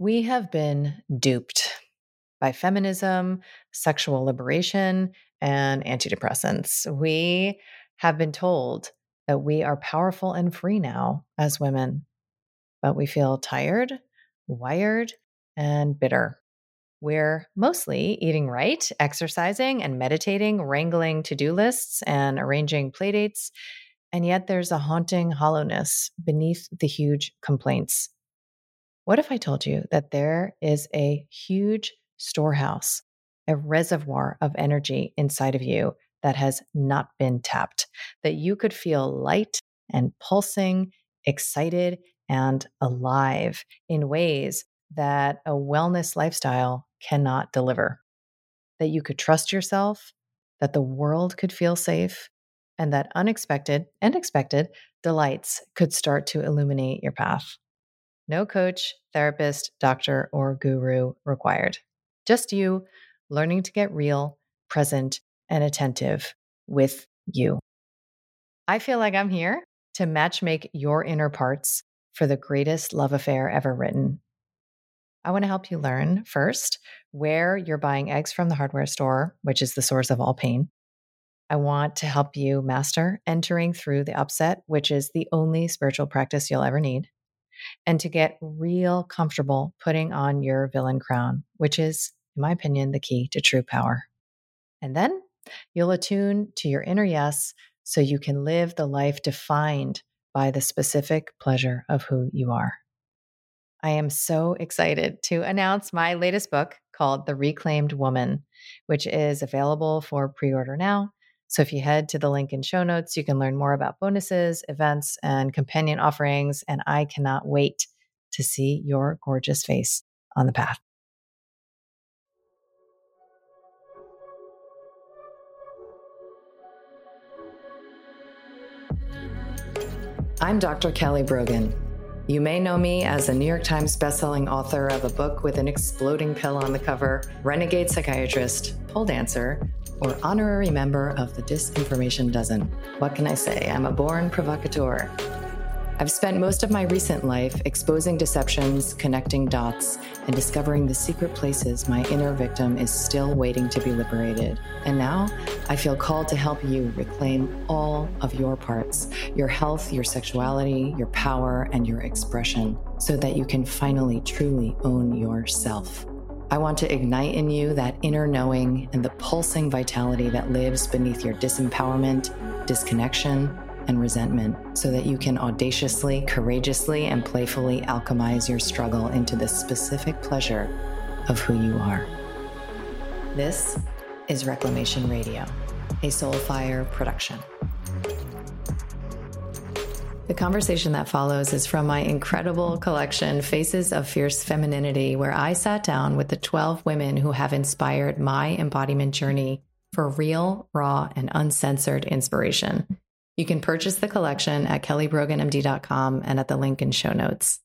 We have been duped by feminism, sexual liberation, and antidepressants. We have been told that we are powerful and free now as women, but we feel tired, wired, and bitter. We're mostly eating right, exercising and meditating, wrangling to do lists, and arranging playdates. And yet there's a haunting hollowness beneath the huge complaints. What if I told you that there is a huge storehouse, a reservoir of energy inside of you that has not been tapped, that you could feel light and pulsing, excited and alive in ways that a wellness lifestyle cannot deliver? That you could trust yourself, that the world could feel safe, and that unexpected and expected delights could start to illuminate your path. No coach, therapist, doctor, or guru required. Just you learning to get real, present, and attentive with you. I feel like I'm here to matchmake your inner parts for the greatest love affair ever written. I want to help you learn first where you're buying eggs from the hardware store, which is the source of all pain. I want to help you master entering through the upset, which is the only spiritual practice you'll ever need and to get real comfortable putting on your villain crown, which is, in my opinion, the key to true power. And then you'll attune to your inner yes so you can live the life defined by the specific pleasure of who you are. I am so excited to announce my latest book called The Reclaimed Woman, which is available for pre order now. So if you head to the link in show notes, you can learn more about bonuses, events, and companion offerings. And I cannot wait to see your gorgeous face on the path. I'm Dr. Kelly Brogan. You may know me as a New York Times bestselling author of a book with an exploding pill on the cover, renegade psychiatrist, pole dancer, or honorary member of the Disinformation Dozen. What can I say? I'm a born provocateur. I've spent most of my recent life exposing deceptions, connecting dots, and discovering the secret places my inner victim is still waiting to be liberated. And now I feel called to help you reclaim all of your parts your health, your sexuality, your power, and your expression so that you can finally truly own yourself. I want to ignite in you that inner knowing and the pulsing vitality that lives beneath your disempowerment, disconnection, and resentment so that you can audaciously, courageously, and playfully alchemize your struggle into the specific pleasure of who you are. This is Reclamation Radio, a Soulfire production. The conversation that follows is from my incredible collection, Faces of Fierce Femininity, where I sat down with the 12 women who have inspired my embodiment journey for real, raw, and uncensored inspiration. You can purchase the collection at kellybroganmd.com and at the link in show notes.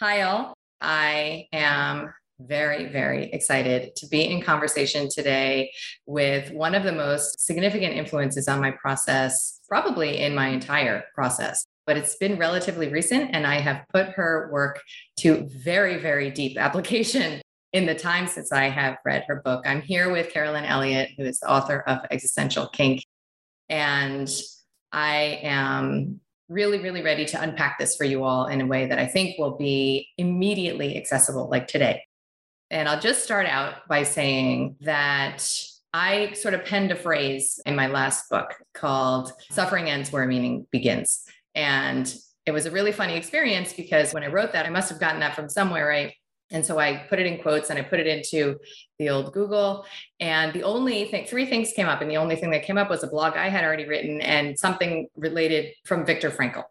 Hi, all. I am very, very excited to be in conversation today with one of the most significant influences on my process, probably in my entire process. But it's been relatively recent, and I have put her work to very, very deep application in the time since I have read her book. I'm here with Carolyn Elliott, who is the author of Existential Kink. And I am really, really ready to unpack this for you all in a way that I think will be immediately accessible, like today. And I'll just start out by saying that I sort of penned a phrase in my last book called Suffering Ends Where Meaning Begins. And it was a really funny experience because when I wrote that, I must have gotten that from somewhere, right? And so I put it in quotes and I put it into the old Google. And the only thing, three things came up. And the only thing that came up was a blog I had already written and something related from Viktor Frankl.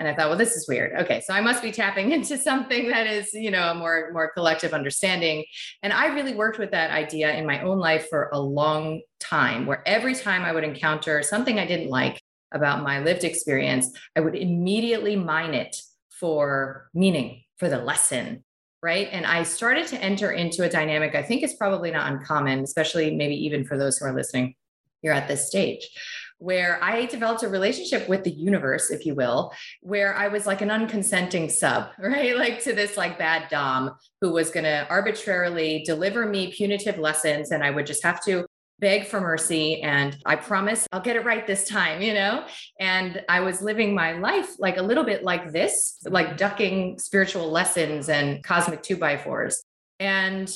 And I thought, well, this is weird. Okay, so I must be tapping into something that is, you know, a more more collective understanding. And I really worked with that idea in my own life for a long time, where every time I would encounter something I didn't like about my lived experience, I would immediately mine it for meaning, for the lesson, right? And I started to enter into a dynamic I think is probably not uncommon, especially maybe even for those who are listening. You're at this stage where I developed a relationship with the universe, if you will, where I was like an unconsenting sub, right? Like to this like bad Dom who was going to arbitrarily deliver me punitive lessons and I would just have to beg for mercy and I promise I'll get it right this time, you know? And I was living my life like a little bit like this, like ducking spiritual lessons and cosmic two by fours. And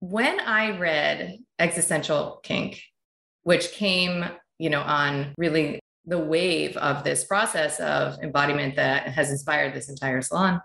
when I read Existential Kink, which came, you know, on really the wave of this process of embodiment that has inspired this entire salon,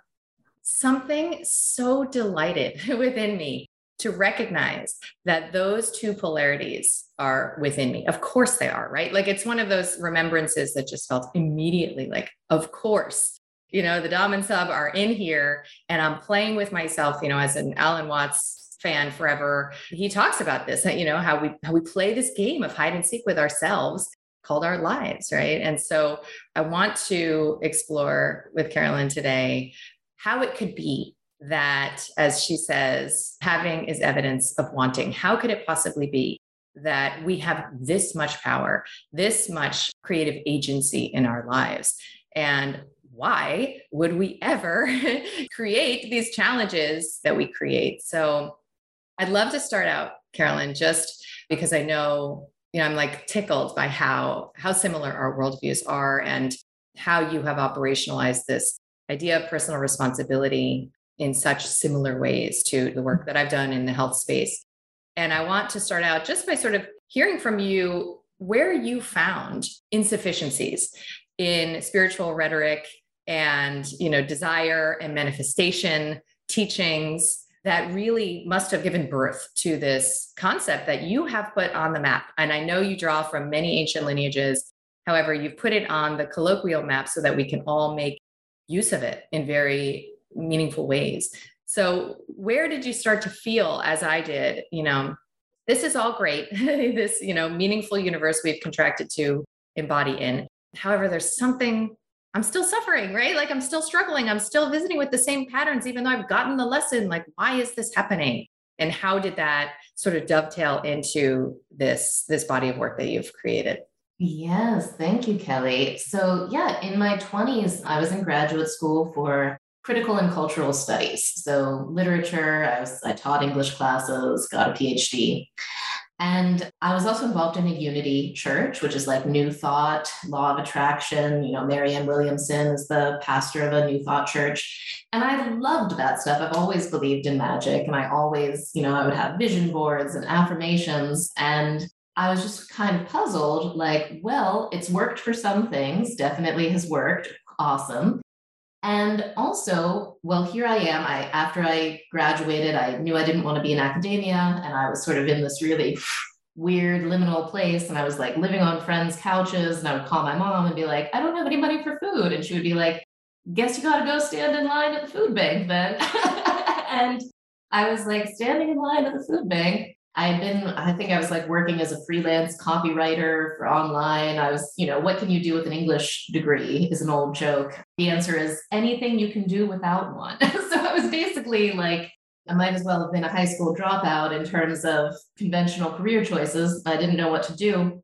something so delighted within me to recognize that those two polarities are within me. Of course they are, right? Like it's one of those remembrances that just felt immediately like, of course, you know, the Dom and Sub are in here and I'm playing with myself, you know, as an Alan Watts fan forever. He talks about this, you know, how we how we play this game of hide and seek with ourselves called our lives, right? And so I want to explore with Carolyn today how it could be that, as she says, having is evidence of wanting. How could it possibly be that we have this much power, this much creative agency in our lives? And why would we ever create these challenges that we create? So I'd love to start out, Carolyn, just because I know, you know, I'm like tickled by how how similar our worldviews are and how you have operationalized this idea of personal responsibility in such similar ways to the work that I've done in the health space. And I want to start out just by sort of hearing from you where you found insufficiencies in spiritual rhetoric and you know desire and manifestation teachings that really must have given birth to this concept that you have put on the map and i know you draw from many ancient lineages however you've put it on the colloquial map so that we can all make use of it in very meaningful ways. So, where did you start to feel, as I did, you know, this is all great, this, you know, meaningful universe we've contracted to embody in. However, there's something I'm still suffering, right? Like I'm still struggling. I'm still visiting with the same patterns, even though I've gotten the lesson. Like, why is this happening? And how did that sort of dovetail into this this body of work that you've created? Yes, thank you, Kelly. So, yeah, in my 20s, I was in graduate school for critical and cultural studies. So literature, I was I taught English classes, got a PhD. And I was also involved in a unity church, which is like New Thought, Law of Attraction. You know, Marianne Williamson is the pastor of a New Thought church. And I loved that stuff. I've always believed in magic. And I always, you know, I would have vision boards and affirmations. And I was just kind of puzzled like, well, it's worked for some things, definitely has worked. Awesome. And also, well, here I am. I after I graduated, I knew I didn't want to be in academia, and I was sort of in this really weird liminal place. And I was like living on friends' couches, and I would call my mom and be like, "I don't have any money for food," and she would be like, "Guess you got to go stand in line at the food bank then." and I was like standing in line at the food bank, I had been, I think I was like working as a freelance copywriter for online. I was, you know, what can you do with an English degree is an old joke. The answer is anything you can do without one. so I was basically like, I might as well have been a high school dropout in terms of conventional career choices. I didn't know what to do.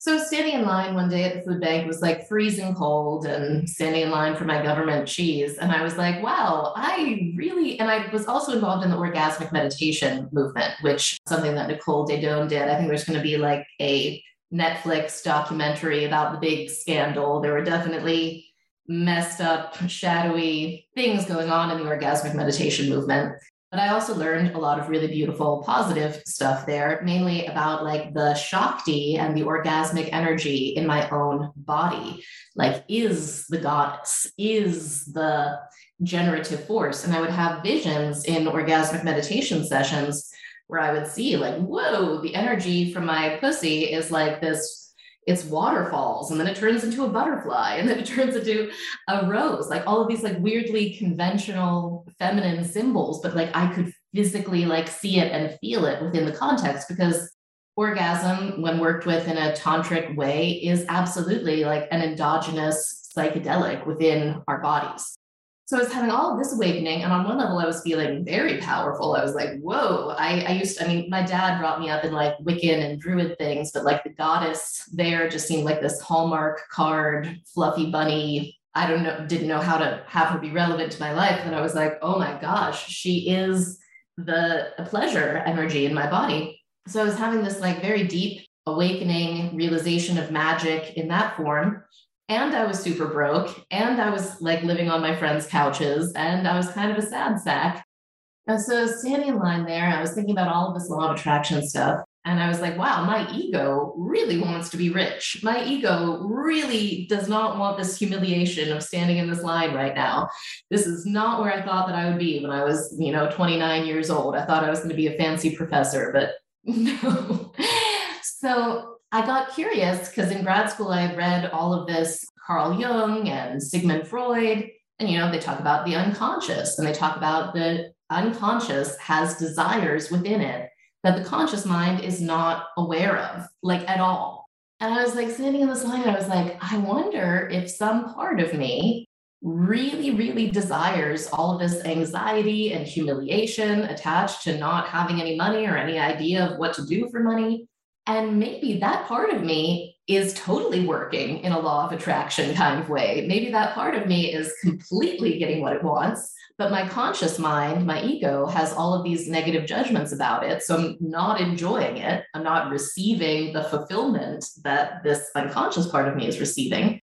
So standing in line one day at the food bank was like freezing cold and standing in line for my government cheese. And I was like, wow, I really, and I was also involved in the orgasmic meditation movement, which something that Nicole Daedone did. I think there's going to be like a Netflix documentary about the big scandal. There were definitely messed up, shadowy things going on in the orgasmic meditation movement. But I also learned a lot of really beautiful, positive stuff there, mainly about like the Shakti and the orgasmic energy in my own body. Like, is the goddess, is the generative force. And I would have visions in orgasmic meditation sessions where I would see, like, whoa, the energy from my pussy is like this it's waterfalls and then it turns into a butterfly and then it turns into a rose like all of these like weirdly conventional feminine symbols but like i could physically like see it and feel it within the context because orgasm when worked with in a tantric way is absolutely like an endogenous psychedelic within our bodies So I was having all of this awakening. And on one level, I was feeling very powerful. I was like, whoa, I, I used to, I mean, my dad brought me up in like Wiccan and Druid things, but like the goddess there just seemed like this Hallmark card, fluffy bunny. I don't know, didn't know how to have her be relevant to my life. And I was like, oh my gosh, she is the pleasure energy in my body. So I was having this like very deep awakening realization of magic in that form and I was super broke, and I was like living on my friends' couches, and I was kind of a sad sack. And so standing in line there, I was thinking about all of this law of attraction stuff. And I was like, wow, my ego really wants to be rich. My ego really does not want this humiliation of standing in this line right now. This is not where I thought that I would be when I was, you know, 29 years old. I thought I was going to be a fancy professor, but no. so I got curious because in grad school I read all of this Carl Jung and Sigmund Freud, and you know they talk about the unconscious and they talk about the unconscious has desires within it that the conscious mind is not aware of, like at all. And I was like standing in this line, I was like, I wonder if some part of me really, really desires all of this anxiety and humiliation attached to not having any money or any idea of what to do for money. And maybe that part of me is totally working in a law of attraction kind of way. Maybe that part of me is completely getting what it wants, but my conscious mind, my ego, has all of these negative judgments about it. So I'm not enjoying it. I'm not receiving the fulfillment that this unconscious part of me is receiving.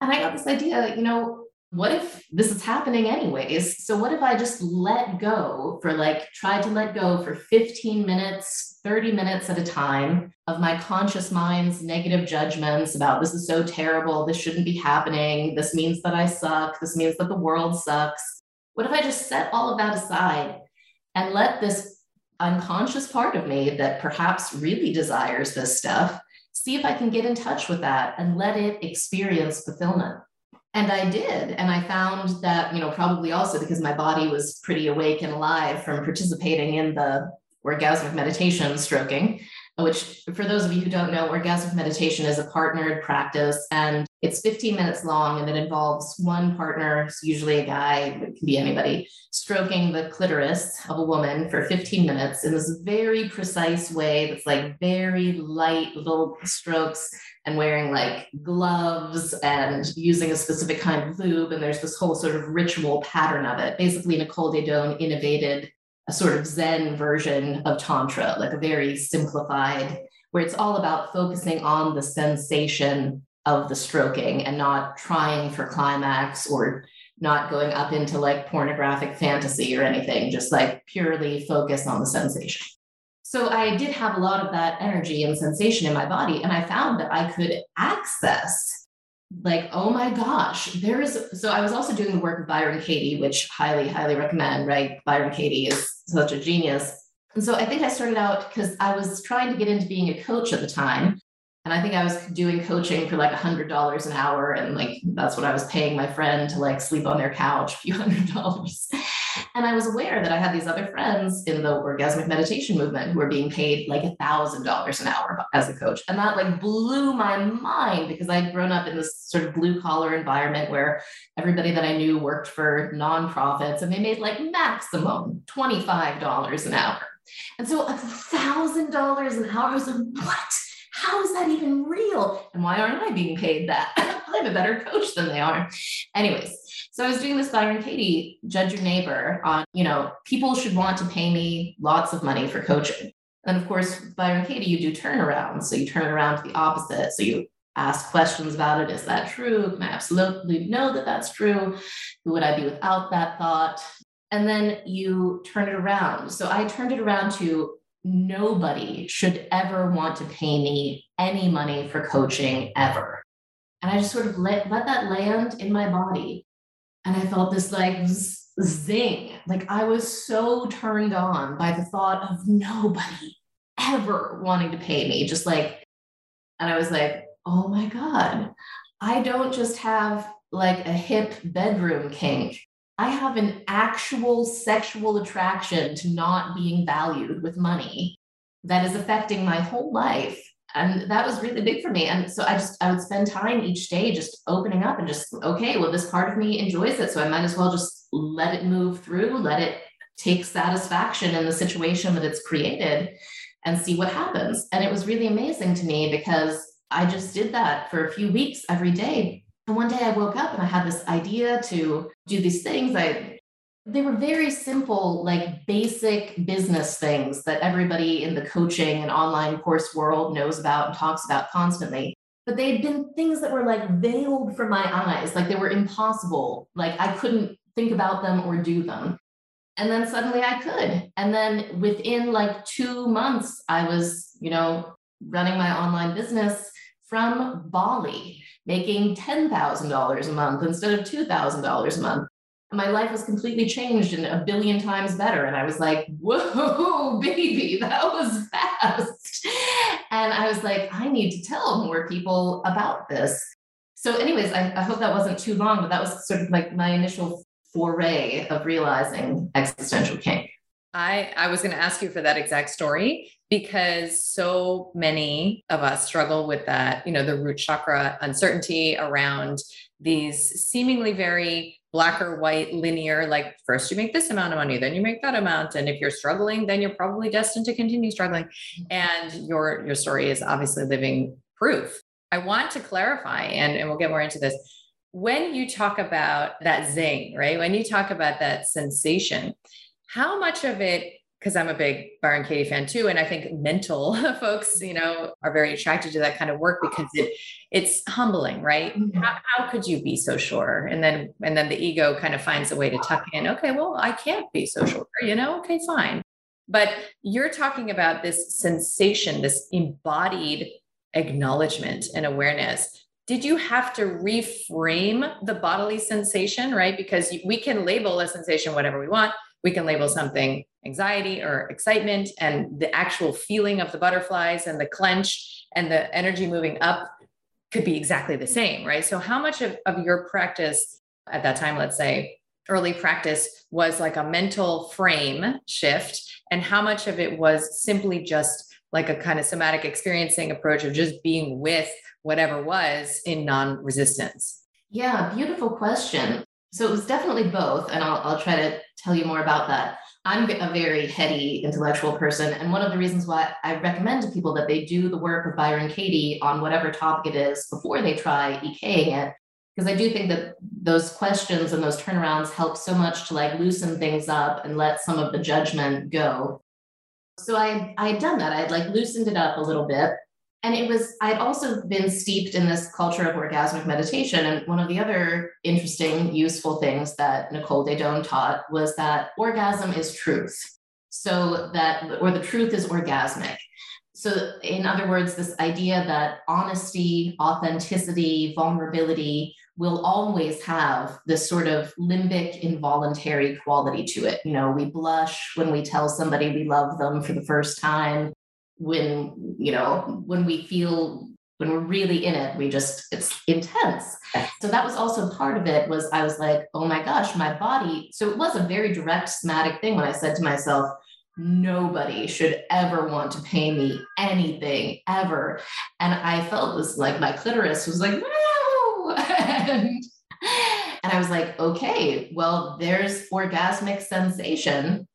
And I got this idea, you know, what if this is happening anyways? So, what if I just let go for like, try to let go for 15 minutes, 30 minutes at a time of my conscious mind's negative judgments about this is so terrible, this shouldn't be happening, this means that I suck, this means that the world sucks. What if I just set all of that aside and let this unconscious part of me that perhaps really desires this stuff see if I can get in touch with that and let it experience fulfillment? And I did. And I found that, you know, probably also because my body was pretty awake and alive from participating in the orgasmic meditation stroking, which for those of you who don't know, orgasmic meditation is a partnered practice and it's 15 minutes long and it involves one partner, usually a guy, it can be anybody, stroking the clitoris of a woman for 15 minutes in this very precise way that's like very light little strokes and wearing like gloves and using a specific kind of lube. And there's this whole sort of ritual pattern of it. Basically, Nicole Daedone innovated a sort of Zen version of Tantra, like a very simplified, where it's all about focusing on the sensation of the stroking and not trying for climax or not going up into like pornographic fantasy or anything, just like purely focus on the sensation. So I did have a lot of that energy and sensation in my body. And I found that I could access like, oh my gosh, there is. So I was also doing the work of Byron Katie, which highly, highly recommend, right? Byron Katie is such a genius. And so I think I started out because I was trying to get into being a coach at the time. And I think I was doing coaching for like a hundred dollars an hour. And like, that's what I was paying my friend to like sleep on their couch, a few hundred dollars. And I was aware that I had these other friends in the orgasmic meditation movement who were being paid like a thousand dollars an hour as a coach. And that like blew my mind because I'd grown up in this sort of blue collar environment where everybody that I knew worked for nonprofits and they made like maximum $25 an hour. And so a thousand dollars an hour, I was like, what? How is that even real? And why aren't I being paid that? I'm a better coach than they are. Anyways, so I was doing this Byron Katie, judge your neighbor on, you know, people should want to pay me lots of money for coaching. And of course, Byron Katie, you do turnarounds. So you turn around to the opposite. So you ask questions about it. Is that true? Can I absolutely know that that's true? Who would I be without that thought? And then you turn it around. So I turned it around to nobody should ever want to pay me any money for coaching ever. And I just sort of let, let that land in my body. And I felt this like zing. Like I was so turned on by the thought of nobody ever wanting to pay me. Just like, and I was like, oh my God, I don't just have like a hip bedroom kink. I have an actual sexual attraction to not being valued with money that is affecting my whole life and that was really big for me and so i just i would spend time each day just opening up and just okay well this part of me enjoys it so i might as well just let it move through, let it take satisfaction in the situation that it's created and see what happens. And it was really amazing to me because I just did that for a few weeks every day. And one day I woke up and I had this idea to do these things. I they were very simple, like basic business things that everybody in the coaching and online course world knows about and talks about constantly. But they had been things that were like veiled from my eyes, like they were impossible. Like I couldn't think about them or do them. And then suddenly I could. And then within like two months, I was, you know, running my online business from Bali, making $10,000 a month instead of $2,000 a month And my life was completely changed and a billion times better. And I was like, whoa, baby, that was fast. And I was like, I need to tell more people about this. So, anyways, I, I hope that wasn't too long, but that was sort of like my initial foray of realizing existential kink. I, I was going to ask you for that exact story because so many of us struggle with that, you know, the root chakra uncertainty around these seemingly very black or white linear like first you make this amount of money then you make that amount and if you're struggling then you're probably destined to continue struggling. Mm-hmm. And your your story is obviously living proof. I want to clarify and, and we'll get more into this. When you talk about that zing right? When you talk about that sensation how much of it because I'm a big Byron Katie fan too, and I think mental folks, you know, are very attracted to that kind of work because it it's humbling, right? Mm-hmm. How, how, could you be so sure? And then and then the ego kind of finds a way to tuck in. Okay, well, I can't be so sure, you know. Okay, fine. But you're talking about this sensation, this embodied acknowledgement and awareness. Did you have to reframe the bodily sensation, right? Because we can label a sensation whatever we want we can label something anxiety or excitement and the actual feeling of the butterflies and the clench and the energy moving up could be exactly the same, right? So, how much of, of your practice at that time, let's say early practice, was like a mental frame shift, and how much of it was simply just like a kind of somatic experiencing approach of just being with whatever was in non resistance? Yeah, beautiful question. So it was definitely both, and I'll, I'll try to tell you more about that. I'm a very heady intellectual person, and one of the reasons why I recommend to people that they do the work of Byron Katie on whatever topic it is before they try EKing it, because I do think that those questions and those turnarounds help so much to like loosen things up and let some of the judgment go. So I I had done that. I had like loosened it up a little bit, and it was i'd also been steeped in this culture of orgasmic meditation. And one of the other interesting useful things that nicole daedone taught was that orgasm is truth. So that or the truth is orgasmic. So in other words this idea that honesty authenticity vulnerability will always have this sort of limbic involuntary quality to it. You know we blush when we tell somebody we love them for the first time when you know when we feel when we're really in it we just it's intense. So that was also part of it was i was like oh my gosh my body so it was a very direct somatic thing when i said to myself nobody should ever want to pay me anything ever. And i felt this like my clitoris was like no! And, and i was like okay well there's orgasmic sensation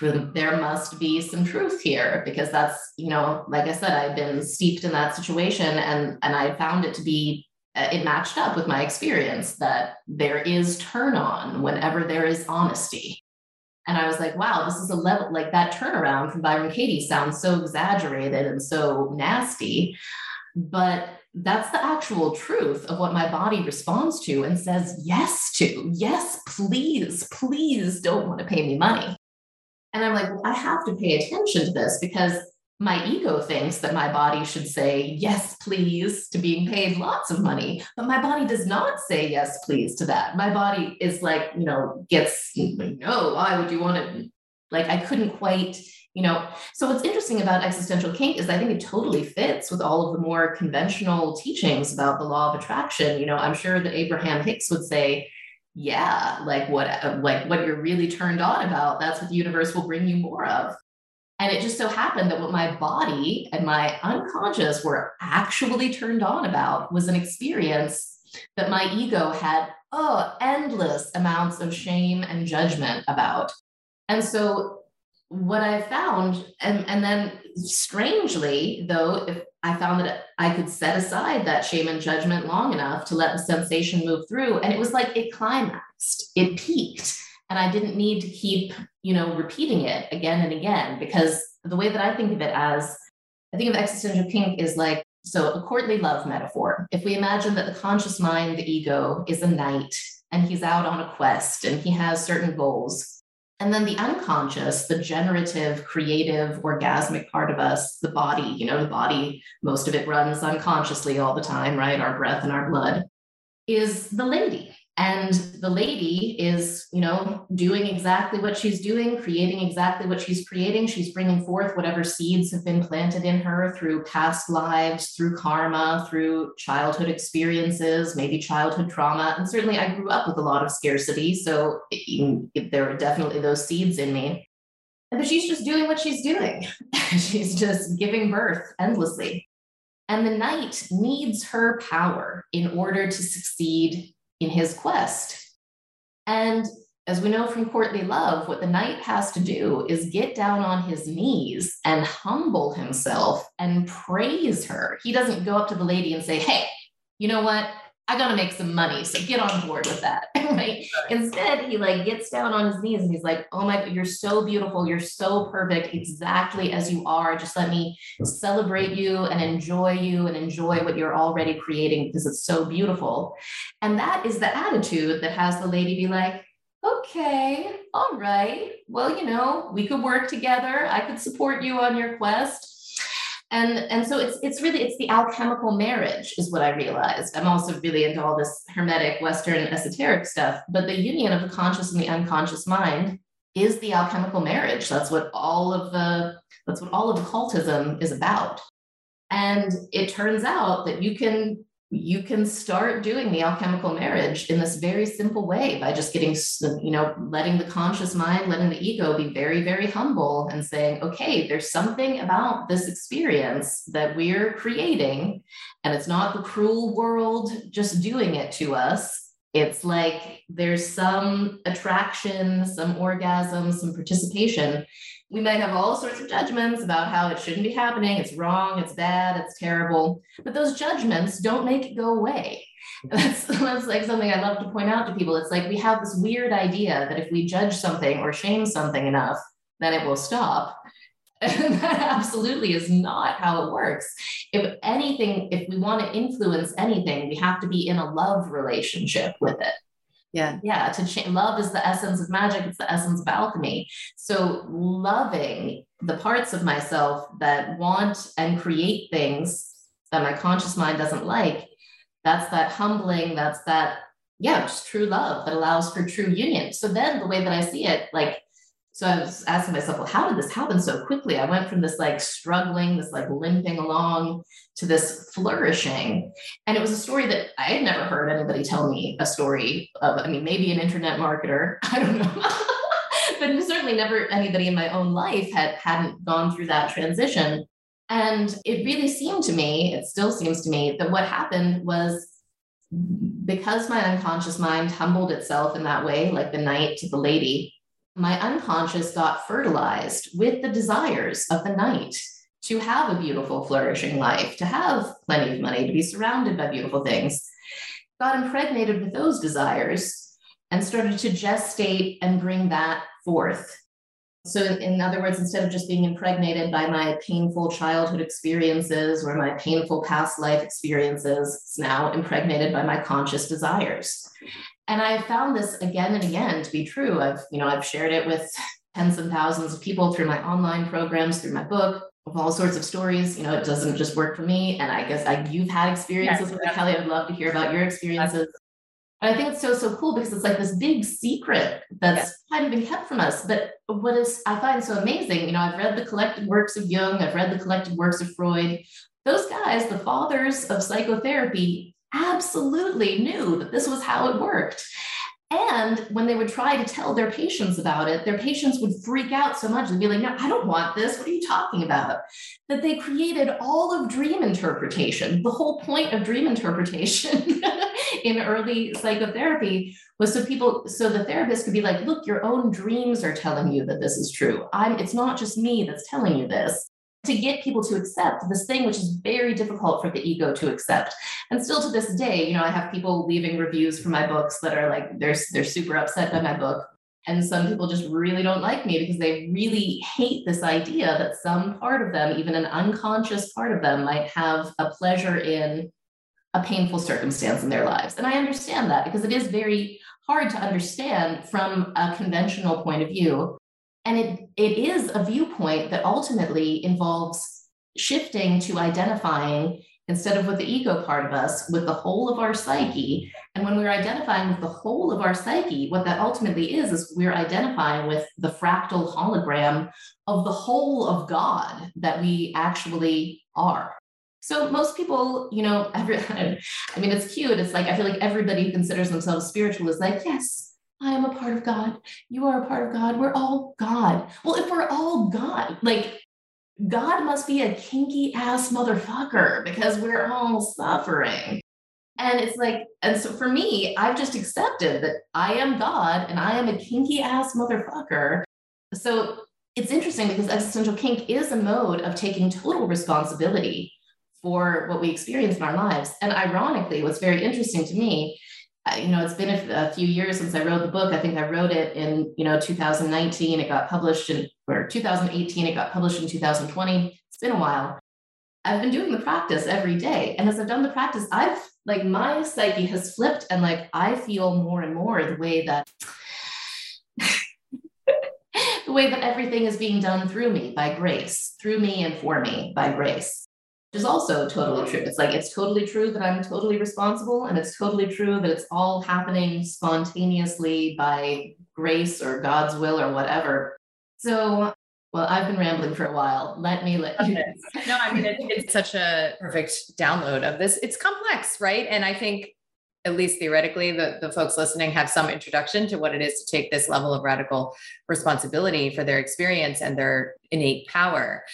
there must be some truth here because that's you know like i said i've been steeped in that situation and and i found it to be uh, it matched up with my experience that there is turn on whenever there is honesty and i was like wow this is a level like that turnaround from byron katie sounds so exaggerated and so nasty but that's the actual truth of what my body responds to and says yes to. Yes, please, please don't want to pay me money. And I'm like, well, I have to pay attention to this because my ego thinks that my body should say yes, please to being paid lots of money. But my body does not say yes, please to that. My body is like, you know, gets, no, why would you want it? Like, I couldn't quite, you know. So, what's interesting about existential kink is I think it totally fits with all of the more conventional teachings about the law of attraction. You know, I'm sure that Abraham Hicks would say, yeah, like what uh, like what you're really turned on about, that's what the universe will bring you more of. And it just so happened that what my body and my unconscious were actually turned on about was an experience that my ego had oh, endless amounts of shame and judgment about. And so what I found, and, and then strangely, though, if I found that I could set aside that shame and judgment long enough to let the sensation move through, and it was like it climaxed, it peaked, and I didn't need to keep, you know, repeating it again and again because the way that I think of it as, I think of existential kink is like so a courtly love metaphor. If we imagine that the conscious mind, the ego, is a knight and he's out on a quest and he has certain goals. And then the unconscious, the generative, creative, orgasmic part of us, the body, you know, the body, most of it runs unconsciously all the time, right? Our breath and our blood, is the lady and the lady is you know doing exactly what she's doing creating exactly what she's creating. She's bringing forth whatever seeds have been planted in her through past lives through karma through childhood experiences maybe childhood trauma. And certainly i grew up with a lot of scarcity so there are definitely those seeds in me. But she's just doing what she's doing. She's just giving birth endlessly. And the knight needs her power in order to succeed in his quest. And as we know from courtly love, what the knight has to do is get down on his knees and humble himself and praise her. He doesn't go up to the lady and say, Hey, you know what? I got to make some money. So get on board with that. right? Instead, he like gets down on his knees and he's like, Oh my, you're so beautiful. You're so perfect, exactly as you are. Just let me celebrate you and enjoy you and enjoy what you're already creating because it's so beautiful. And that is the attitude that has the lady be like, Okay, all right. Well, you know, we could work together. I could support you on your quest and and so it's it's really it's the alchemical marriage is what i realized. I'm also really into all this hermetic western esoteric stuff but the union of the conscious and the unconscious mind is the alchemical marriage. That's what all of the that's what all of occultism is about. And it turns out that you can you can start doing the alchemical marriage in this very simple way by just getting you know letting the conscious mind letting the ego be very very humble and saying okay there's something about this experience that we're creating and it's not the cruel world just doing it to us. It's like there's some attraction some orgasm some participation we might have all sorts of judgments about how it shouldn't be happening. It's wrong, it's bad, it's terrible. But those judgments don't make it go away. That's, that's like something I love to point out to people. It's like we have this weird idea that if we judge something or shame something enough, then it will stop. And that absolutely is not how it works. If anything, if we want to influence anything, we have to be in a love relationship with it yeah. Yeah to change love is the essence of magic it's the essence of alchemy. So loving the parts of myself that want and create things that my conscious mind doesn't like that's that humbling that's that yeah just true love that allows for true union. So then the way that i see it like so I was asking myself, well, how did this happen so quickly? I went from this like struggling, this like limping along to this flourishing. And it was a story that I had never heard anybody tell me a story of. I mean, maybe an internet marketer, I don't know. but certainly never anybody in my own life had hadn't gone through that transition. And it really seemed to me, it still seems to me, that what happened was because my unconscious mind humbled itself in that way, like the knight to the lady, my unconscious got fertilized with the desires of the knight to have a beautiful, flourishing life, to have plenty of money, to be surrounded by beautiful things. Got impregnated with those desires and started to gestate and bring that forth. So, in other words, instead of just being impregnated by my painful childhood experiences or my painful past life experiences, it's now impregnated by my conscious desires and i found this again and again to be true i've you know i've shared it with tens and thousands of people through my online programs through my book of all sorts of stories you know it doesn't just work for me and i guess I, you've had experiences yes, with it kelly i'd love to hear about your experiences and I think it's so, so cool because it's like this big secret that's yes. kind of been kept from us. But what is, I find so amazing, you know, I've read the collected works of Jung, I've read the collected works of Freud. Those guys, the fathers of psychotherapy, absolutely knew that this was how it worked. And when they would try to tell their patients about it, their patients would freak out so much. They'd be like, No, I don't want this. What are you talking about? That they created all of dream interpretation. The whole point of dream interpretation in early psychotherapy was so people, so the therapist could be like, look, your own dreams are telling you that this is true. I'm, it's not just me that's telling you this to get people to accept this thing which is very difficult for the ego to accept. And still to this day you know i have people leaving reviews for my books that are like they're they're super upset by my book. And some people just really don't like me because they really hate this idea that some part of them even an unconscious part of them might have a pleasure in a painful circumstance in their lives. And i understand that because it is very hard to understand from a conventional point of view and it, it is a viewpoint that ultimately involves shifting to identifying instead of with the ego part of us, with the whole of our psyche. And when we're identifying with the whole of our psyche, what that ultimately is, is we're identifying with the fractal hologram of the whole of God that we actually are. So most people, you know, every, I mean, it's cute. It's like, I feel like everybody who considers themselves spiritual is like, yes, I am a part of God. You are a part of God. We're all God. Well, if we're all God, like God must be a kinky ass motherfucker because we're all suffering. And it's like, and so for me, I've just accepted that I am God and I am a kinky ass motherfucker. So it's interesting because existential kink is a mode of taking total responsibility for what we experience in our lives. And ironically, what's very interesting to me you know, it's been a, a, few years since I wrote the book. I think I wrote it in, you know, 2019. It got published in, or 2018. It got published in 2020. It's been a while. I've been doing the practice every day. And as I've done the practice, I've like my psyche has flipped and like I feel more and more the way that the way that everything is being done through me by grace, through me and for me by grace is also totally true. It's like it's totally true that I'm totally responsible, and it's totally true that it's all happening spontaneously by grace or God's will or whatever. So, well, I've been rambling for a while. Let me let you. no, I mean it, it's such a perfect download of this. It's complex, right? And I think at least theoretically, the, the folks listening have some introduction to what it is to take this level of radical responsibility for their experience and their innate power.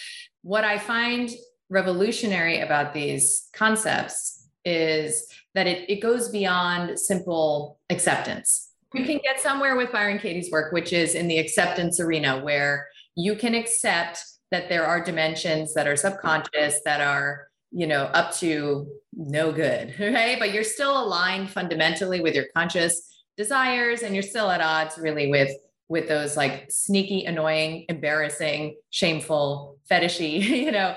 What I find revolutionary about these concepts is that it, it goes beyond simple acceptance. You can get somewhere with Byron Katie's work, which is in the acceptance arena, where you can accept that there are dimensions that are subconscious that are you know up to no good right but you're still aligned fundamentally with your conscious desires and you're still at odds really with with those like sneaky annoying embarrassing shameful fetishy you know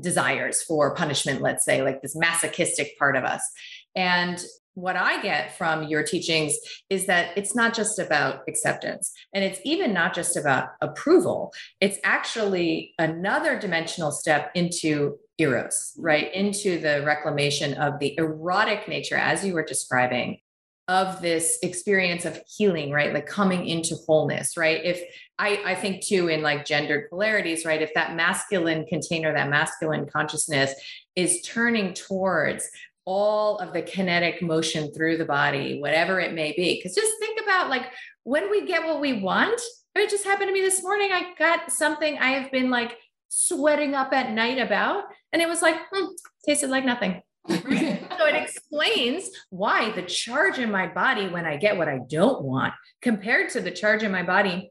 desires for punishment, let's say, like this masochistic part of us. And what I get from your teachings is that it's not just about acceptance and it's even not just about approval. It's actually another dimensional step into eros, right? Into the reclamation of the erotic nature, as you were describing, of this experience of healing, right? Like coming into wholeness, right? If I, I think too in like gendered polarities, right? If that masculine container, that masculine consciousness is turning towards all of the kinetic motion through the body, whatever it may be. Because just think about like when we get what we want, it just happened to me this morning. I got something I have been like sweating up at night about, and it was like, hmm, tasted like nothing so it explains why the charge in my body when I get what I don't want compared to the charge in my body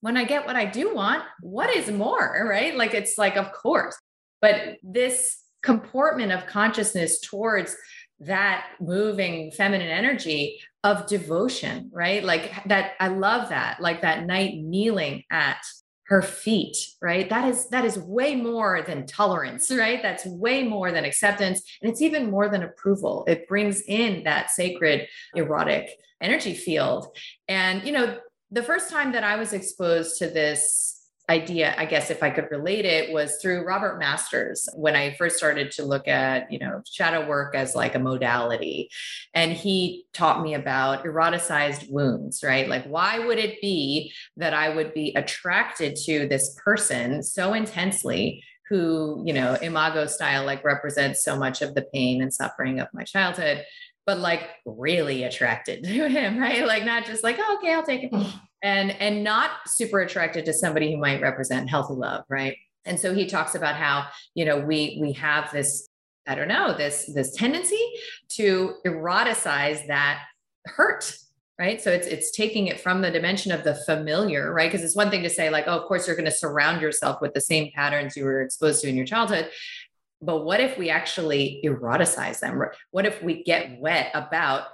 when I get what I do want, what is more, right? Like it's like, of course. But this comportment of consciousness towards that moving feminine energy of devotion, right? Like that, I love that, like that knight kneeling at her feet right? That is that is way more than tolerance right? That's way more than acceptance and it's even more than approval. It brings in that sacred erotic energy field. And you know the first time that i was exposed to this idea i guess if i could relate it was through robert masters when i first started to look at you know shadow work as like a modality. And he taught me about eroticized wounds right? Like why would it be that i would be attracted to this person so intensely who you know imago style like represents so much of the pain and suffering of my childhood but like really attracted to him right? Like not just like oh, okay i'll take it mm. And and not super attracted to somebody who might represent healthy love right? And so he talks about how you know we we have this I don't know, this this tendency to eroticize that hurt right? So it's it's taking it from the dimension of the familiar right? Because it's one thing to say like oh of course you're going to surround yourself with the same patterns you were exposed to in your childhood but what if we actually eroticize them what if we get wet about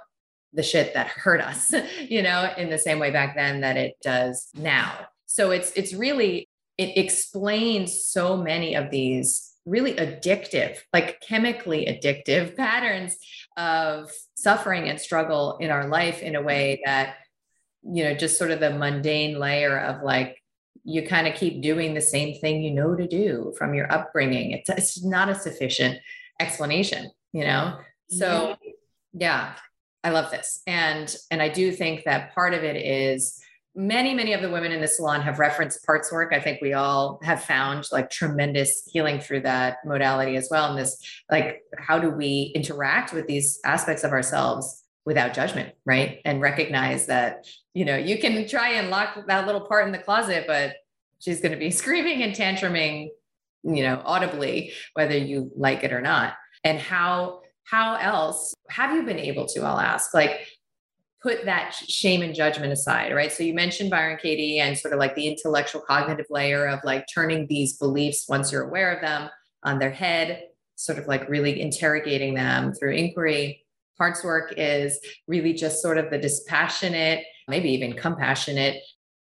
the shit that hurt us you know in the same way back then that it does now. So it's it's really it explains so many of these really addictive like chemically addictive patterns of suffering and struggle in our life in a way that you know just sort of the mundane layer of like you kind of keep doing the same thing you know to do from your upbringing. It's, it's not a sufficient explanation you know? So yeah. I love this. And and i do think that part of it is many many of the women in the salon have referenced parts work. I think we all have found like tremendous healing through that modality as well. And this like how do we interact with these aspects of ourselves without judgment right? And recognize that you know you can try and lock that little part in the closet but she's going to be screaming and tantruming you know audibly whether you like it or not. And how how else have you been able to i'll ask like put that shame and judgment aside, right? So you mentioned Byron Katie and sort of like the intellectual cognitive layer of like turning these beliefs once you're aware of them on their head, sort of like really interrogating them through inquiry. Parts work is really just sort of the dispassionate, maybe even compassionate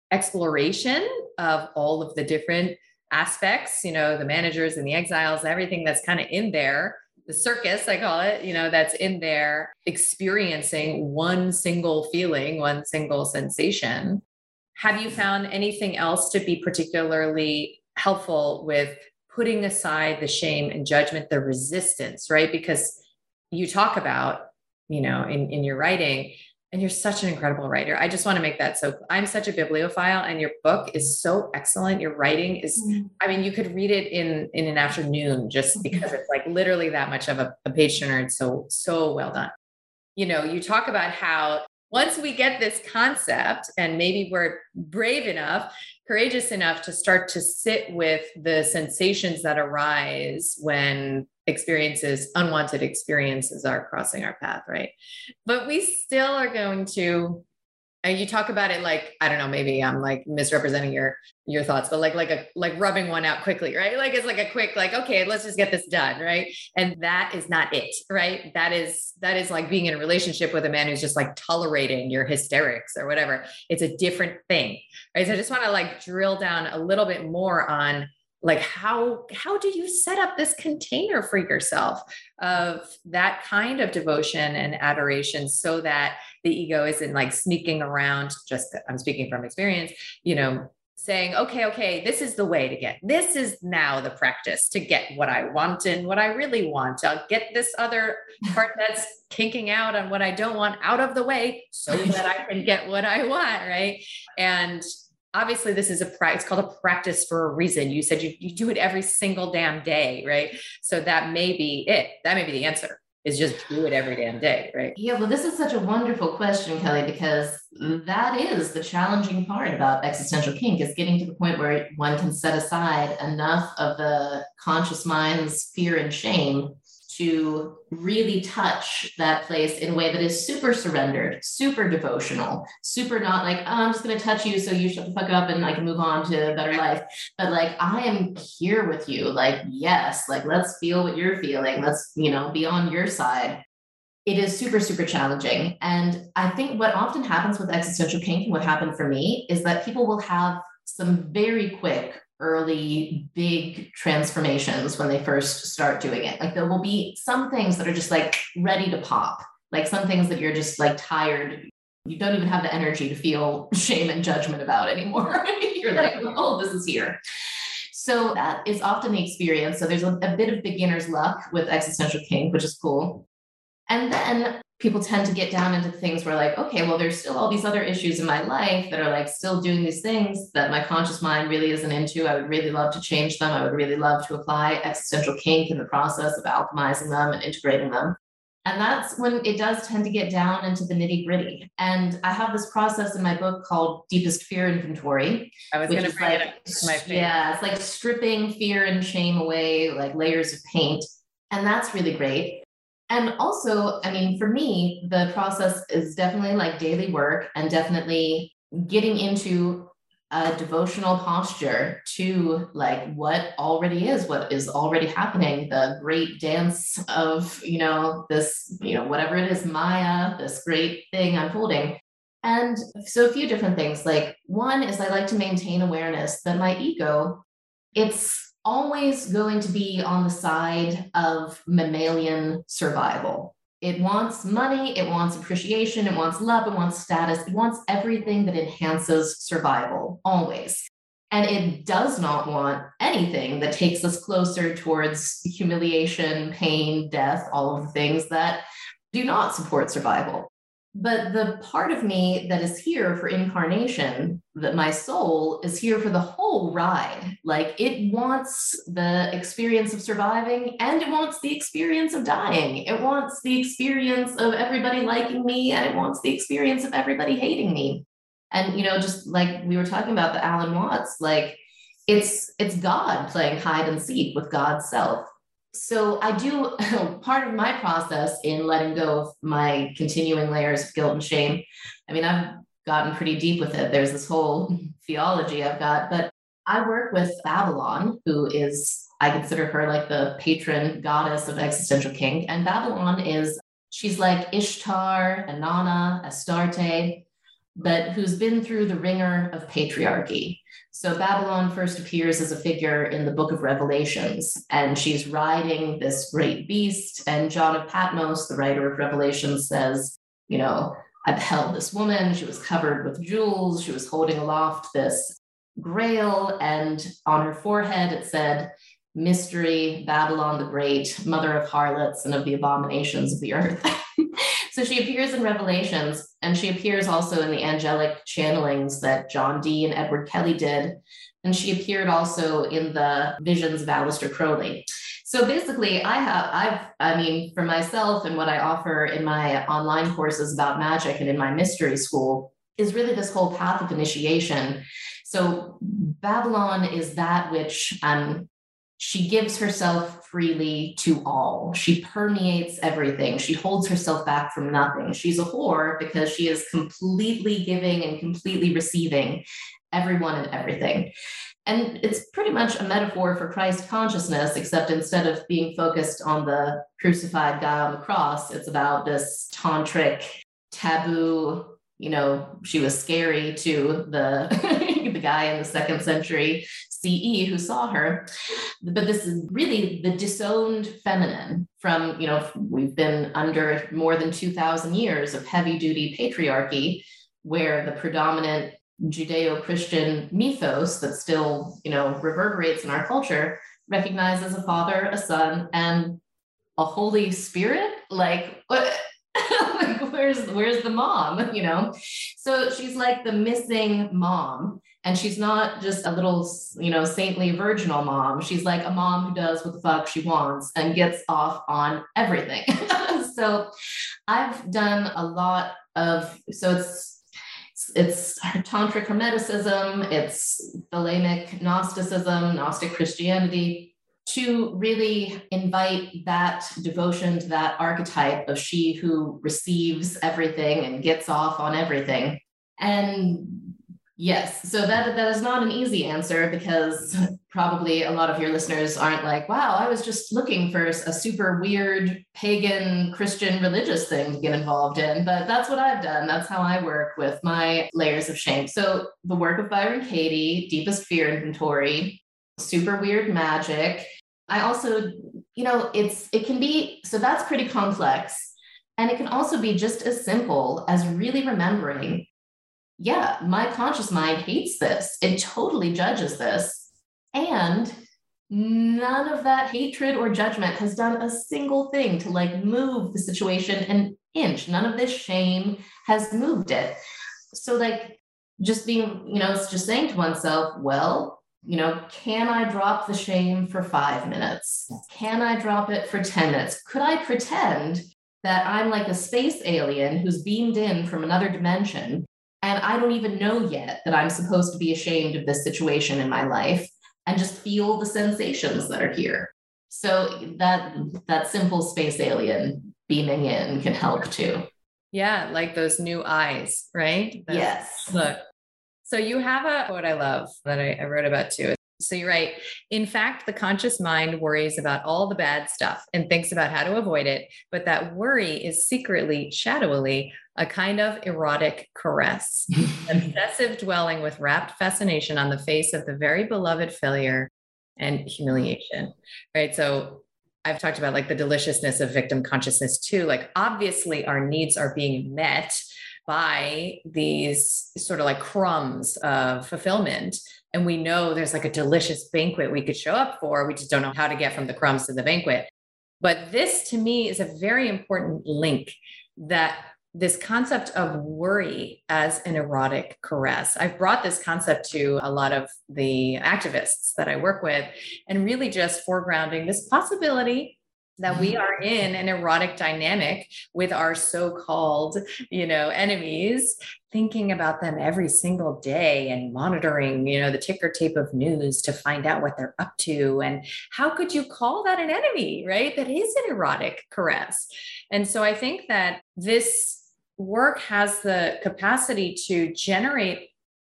exploration of all of the different aspects, you know, the managers and the exiles, everything that's kind of in there the circus, I call it, you know, that's in there experiencing one single feeling, one single sensation. Have you found anything else to be particularly helpful with putting aside the shame and judgment, the resistance, right? Because you talk about, you know, in, in your writing, and you're such an incredible writer. I just want to make that so I'm such a bibliophile and your book is so excellent. Your writing is mm-hmm. I mean you could read it in in an afternoon just mm-hmm. because it's like literally that much of a, a page turner and so so well done. You know, you talk about how once we get this concept and maybe we're brave enough courageous enough to start to sit with the sensations that arise when experiences, unwanted experiences are crossing our path, right? But we still are going to and you talk about it like i don't know maybe i'm like misrepresenting your your thoughts but like like a like rubbing one out quickly right? Like it's like a quick like okay let's just get this done right? And that is not it right? That is that is like being in a relationship with a man who's just like tolerating your hysterics or whatever. It's a different thing right? So i just want to like drill down a little bit more on like how how do you set up this container for yourself of that kind of devotion and adoration so that the ego isn't like sneaking around just i'm speaking from experience you know saying okay okay this is the way to get this is now the practice to get what i want and what i really want. I'll get this other part that's kinking out on what i don't want out of the way so that i can get what i want right? And obviously this is a practice it's called a practice for a reason. You said you, you do it every single damn day right? So that may be it. That may be the answer is just do it every damn day right? Yeah well this is such a wonderful question kelly because that is the challenging part about existential kink is getting to the point where one can set aside enough of the conscious mind's fear and shame to really touch that place in a way that is super surrendered, super devotional, super not like, oh, I'm just going to touch you so you shut the fuck up and I can move on to a better life. But like, I am here with you. Like, yes, like, let's feel what you're feeling. Let's, you know, be on your side. It is super, super challenging. And I think what often happens with existential kink and what happened for me is that people will have some very quick early big transformations when they first start doing it. Like there will be some things that are just like ready to pop, like some things that you're just like tired. You don't even have the energy to feel shame and judgment about anymore. you're like, oh, this is here. So that is often the experience. So there's a, a bit of beginner's luck with existential kink, which is cool. And then people tend to get down into things where like okay well there's still all these other issues in my life that are like still doing these things that my conscious mind really isn't into i would really love to change them i would really love to apply existential kink in the process of alchemizing them and integrating them and that's when it does tend to get down into the nitty gritty. And I have this process in my book called Deepest Fear Inventory. I was going to bring like, it up. my favorite. Yeah, it's like stripping fear and shame away, like layers of paint And that's really great. And also, I mean, for me, the process is definitely like daily work and definitely getting into a devotional posture to like what already is what is already happening the great dance of you know this you know whatever it is maya this great thing unfolding and so a few different things like one is i like to maintain awareness that my ego it's always going to be on the side of mammalian survival it wants money, it wants appreciation, it wants love, it wants status, it wants everything that enhances survival, always. And it does not want anything that takes us closer towards humiliation, pain, death, all of the things that do not support survival. But the part of me that is here for incarnation, that my soul is here for the whole ride. Like it wants the experience of surviving and it wants the experience of dying. It wants the experience of everybody liking me and it wants the experience of everybody hating me. And, you know, just like we were talking about the Alan Watts, like it's it's God playing hide and seek with God's self so I do part of my process in letting go of my continuing layers of guilt and shame. I mean, I've gotten pretty deep with it. There's this whole theology I've got, but I work with Babylon, who is, I consider her like the patron goddess of existential kink. And Babylon is, she's like Ishtar, Inanna, Astarte, but who's been through the ringer of patriarchy. So Babylon first appears as a figure in the book of Revelations, and she's riding this great beast. And John of Patmos, the writer of Revelations, says, You know, I beheld this woman. She was covered with jewels. She was holding aloft this grail, and on her forehead it said, Mystery, Babylon the Great, mother of harlots and of the abominations of the earth. So she appears in Revelations, and she appears also in the angelic channelings that John Dee and Edward Kelly did. And she appeared also in the visions of Aleister Crowley. So basically, I have, I've, I mean, for myself and what I offer in my online courses about magic and in my mystery school is really this whole path of initiation. So Babylon is that which um, she gives herself freely to all. She permeates everything. She holds herself back from nothing. She's a whore because she is completely giving and completely receiving everyone and everything. And it's pretty much a metaphor for Christ consciousness, except instead of being focused on the crucified guy on the cross, it's about this tantric, taboo, you know, she was scary to the the guy in the second century CE who saw her. But this is really the disowned feminine from, you know, we've been under more than 2,000 years of heavy duty patriarchy where the predominant Judeo Christian mythos that still, you know, reverberates in our culture recognizes a father, a son, and a Holy Spirit. Like, like where's where's the mom you know so she's like the missing mom and she's not just a little you know saintly virginal mom. She's like a mom who does what the fuck she wants and gets off on everything. So i've done a lot of so it's it's tantric hermeticism it's thelemic gnosticism gnostic christianity to really invite that devotion to that archetype of she who receives everything and gets off on everything. And Yes. So that that is not an easy answer because probably a lot of your listeners aren't like, wow, I was just looking for a super weird pagan Christian religious thing to get involved in. But that's what I've done. That's how I work with my layers of shame. So the work of Byron Katie, Deepest Fear Inventory, super weird magic. I also, you know, it's it can be so that's pretty complex. And it can also be just as simple as really remembering yeah, my conscious mind hates this. It totally judges this. And none of that hatred or judgment has done a single thing to like move the situation an inch. None of this shame has moved it. So, like, just being, you know, it's just saying to oneself, well, you know, can I drop the shame for five minutes? Can I drop it for 10 minutes? Could I pretend that I'm like a space alien who's beamed in from another dimension and I don't even know yet that I'm supposed to be ashamed of this situation in my life and just feel the sensations that are here. So that that simple space alien beaming in can help too. Yeah, like those new eyes, right? That's, yes. Look. So you have a quote I love that I, I wrote about too. So you're right. In fact, the conscious mind worries about all the bad stuff and thinks about how to avoid it. But that worry is secretly, shadowily, a kind of erotic caress, obsessive dwelling with rapt fascination on the face of the very beloved failure and humiliation. Right. So I've talked about like the deliciousness of victim consciousness too. Like, obviously, our needs are being met by these sort of like crumbs of fulfillment. And we know there's like a delicious banquet we could show up for. We just don't know how to get from the crumbs to the banquet. But this to me is a very important link that this concept of worry as an erotic caress. I've brought this concept to a lot of the activists that I work with and really just foregrounding this possibility that we are in an erotic dynamic with our so-called you know enemies thinking about them every single day and monitoring you know the ticker tape of news to find out what they're up to. And how could you call that an enemy right? That is an erotic caress. And so i think that this work has the capacity to generate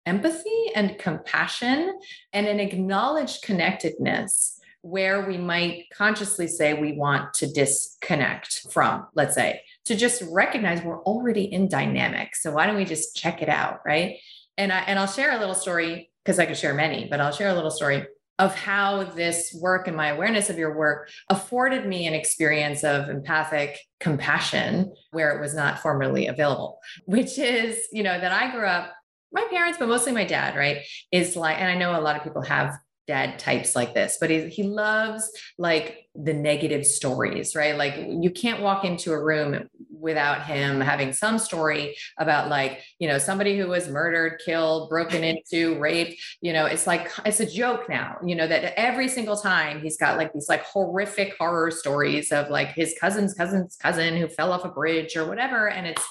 empathy and compassion and an acknowledged connectedness where we might consciously say we want to disconnect from, let's say, to just recognize we're already in dynamic. So why don't we just check it out, right? And I and I'll share a little story because I could share many, but I'll share a little story of how this work and my awareness of your work afforded me an experience of empathic compassion where it was not formerly available, which is, you know, that I grew up my parents, but mostly my dad, right? Is like, and I know a lot of people have dad types like this, but he, he loves like the negative stories, right? Like you can't walk into a room without him having some story about like, you know, somebody who was murdered, killed, broken into, raped, you know, it's like, it's a joke now, you know, that every single time he's got like these like horrific horror stories of like his cousin's cousin's cousin who fell off a bridge or whatever. And it's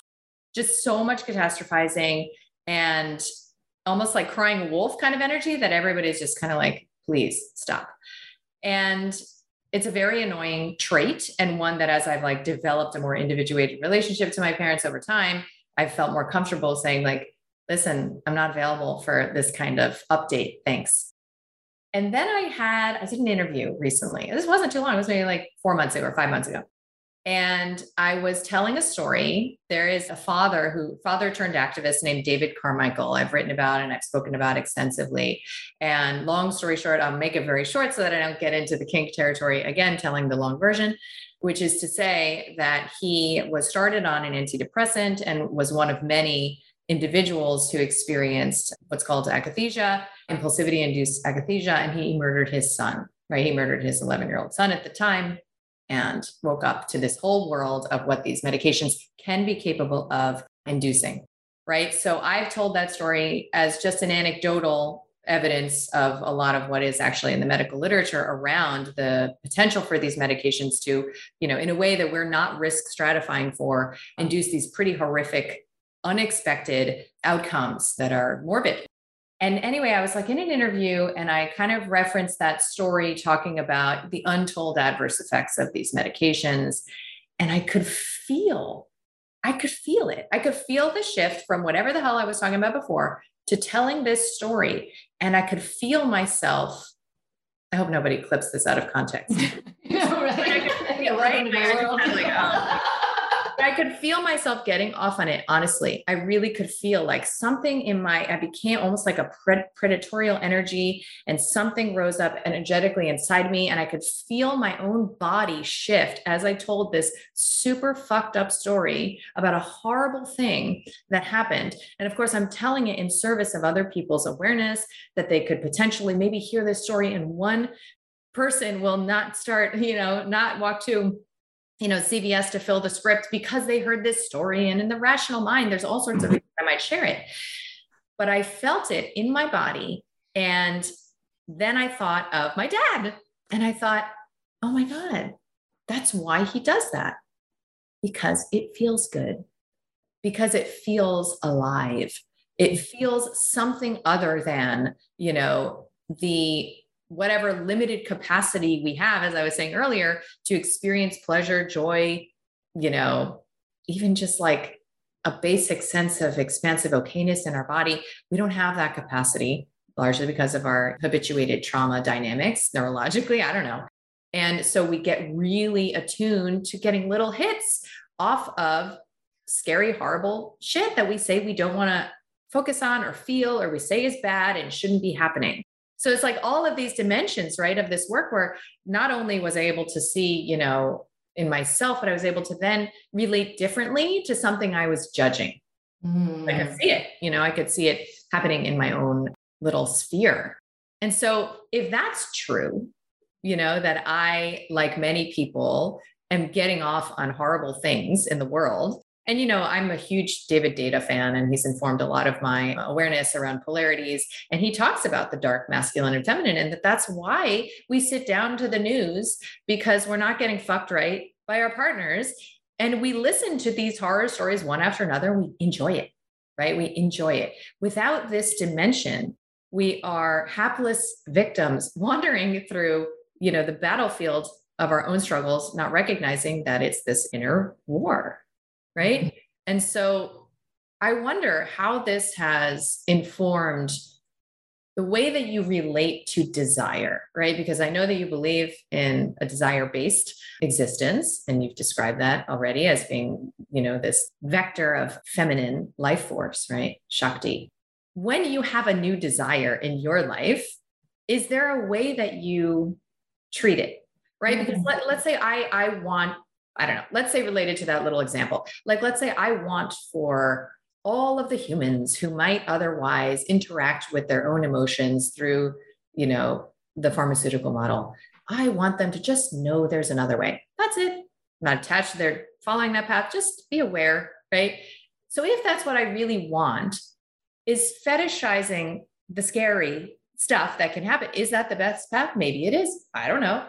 just so much catastrophizing and almost like crying wolf kind of energy that everybody's just kind of like, please stop. And it's a very annoying trait and one that as I've like developed a more individuated relationship to my parents over time, I've felt more comfortable saying like, listen, I'm not available for this kind of update. Thanks. And then I had, I did an interview recently. This wasn't too long. It was maybe like four months ago or five months ago. And I was telling a story. There is a father who, father turned activist named David Carmichael. I've written about and I've spoken about extensively. And long story short, I'll make it very short so that I don't get into the kink territory again, telling the long version, which is to say that he was started on an antidepressant and was one of many individuals who experienced what's called akathisia, impulsivity induced akathisia, and he murdered his son, right? He murdered his 11 year old son at the time and woke up to this whole world of what these medications can be capable of inducing. Right. So I've told that story as just an anecdotal evidence of a lot of what is actually in the medical literature around the potential for these medications to, you know, in a way that we're not risk stratifying for, induce these pretty horrific, unexpected outcomes that are morbid. And anyway, I was like in an interview and I kind of referenced that story talking about the untold adverse effects of these medications. And I could feel, I could feel it. I could feel the shift from whatever the hell I was talking about before to telling this story. And I could feel myself. I hope nobody clips this out of context. yeah, right. right? I could feel myself getting off on it. Honestly, I really could feel like something in my, I became almost like a pred- predatorial energy and something rose up energetically inside me. And I could feel my own body shift as I told this super fucked up story about a horrible thing that happened. And of course, I'm telling it in service of other people's awareness that they could potentially maybe hear this story and one person will not start, you know, not walk to you know cvs to fill the script because they heard this story and in the rational mind there's all sorts of mm-hmm. reasons i might share it. But i felt it in my body and then i thought of my dad and i thought oh my god that's why he does that. Because it feels good. Because it feels alive. It feels something other than you know the whatever limited capacity we have, as I was saying earlier, to experience pleasure, joy, you know, even just like a basic sense of expansive okayness in our body. We don't have that capacity largely because of our habituated trauma dynamics neurologically. I don't know. And so we get really attuned to getting little hits off of scary, horrible shit that we say we don't want to focus on or feel or we say is bad and shouldn't be happening. So it's like all of these dimensions, right, of this work where not only was I able to see, you know, in myself, but I was able to then relate differently to something I was judging. Mm. I could see it, you know, I could see it happening in my own little sphere. And so if that's true, you know, that I, like many people, am getting off on horrible things in the world. And, you know, I'm a huge David Deida fan, and he's informed a lot of my awareness around polarities. And he talks about the dark masculine and feminine, and that that's why we sit down to the news because we're not getting fucked right by our partners. And we listen to these horror stories one after another, we enjoy it, right? We enjoy it. Without this dimension, we are hapless victims wandering through, you know, the battlefield of our own struggles, not recognizing that it's this inner war, right? Mm-hmm. And so I wonder how this has informed the way that you relate to desire, right? Because I know that you believe in a desire based existence, and you've described that already as being, you know, this vector of feminine life force, right? Shakti. When you have a new desire in your life, is there a way that you treat it? right? Because mm-hmm. let, let's say I I want I don't know, let's say related to that little example. Like let's say I want for all of the humans who might otherwise interact with their own emotions through, you know, the pharmaceutical model. I want them to just know there's another way. That's it. I'm not attached to their following that path. Just be aware, right? So if that's what I really want, is fetishizing the scary stuff that can happen. Is that the best path? Maybe it is. I don't know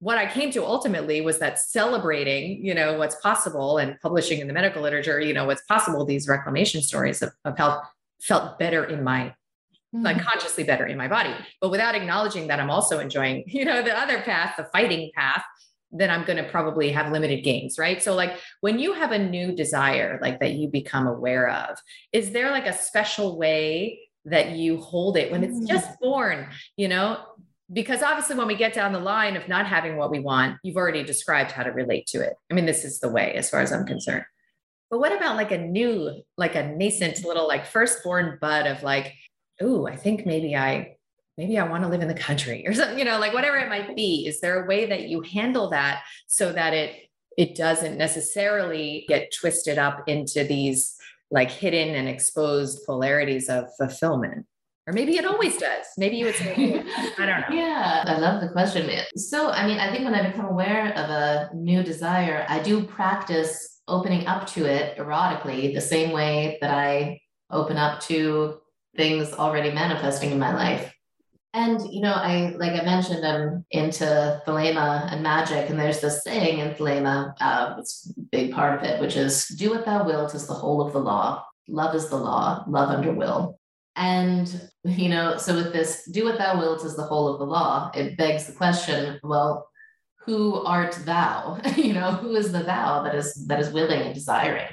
what I came to ultimately was that celebrating, you know, what's possible and publishing in the medical literature, you know, what's possible, these reclamation stories of, of health felt better in my mm-hmm. like consciously better in my body. But without acknowledging that I'm also enjoying, you know, the other path, the fighting path, then I'm going to probably have limited gains, right? So like when you have a new desire like that you become aware of, is there like a special way that you hold it when it's mm. just born, you know? Because obviously when we get down the line of not having what we want you've already described how to relate to it. I mean this is the way as far as i'm concerned. But what about like a new like a nascent little like firstborn bud of like oh i think maybe i maybe i want to live in the country or something you know like whatever it might be. Is there a way that you handle that so that it it doesn't necessarily get twisted up into these like hidden and exposed polarities of fulfillment or maybe it always does. Maybe you would say, I don't know. Yeah, I love the question. So, I mean, I think when I become aware of a new desire, I do practice opening up to it erotically the same way that I open up to things already manifesting in my life. And, you know, I, like I mentioned, I'm into Thelema and magic. And there's this saying in Thelema, uh, it's a big part of it, which is do what thou wilt is the whole of the law. Love is the law, love under will. And, you know, so with this, do what thou wilt is the whole of the law, it begs the question, well, who art thou? you know, who is the thou that is that is willing and desiring?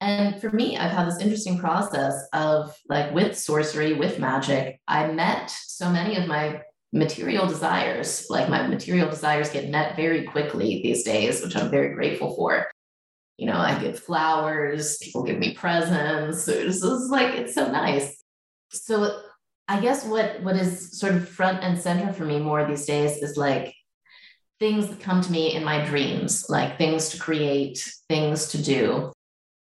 And for me, I've had this interesting process of like with sorcery, with magic, I met so many of my material desires. Like my material desires get met very quickly these days, which I'm very grateful for. You know, I get flowers, people give me presents. It's just like, it's so nice so I guess what what is sort of front and center for me more these days is like things that come to me in my dreams, like things to create, things to do.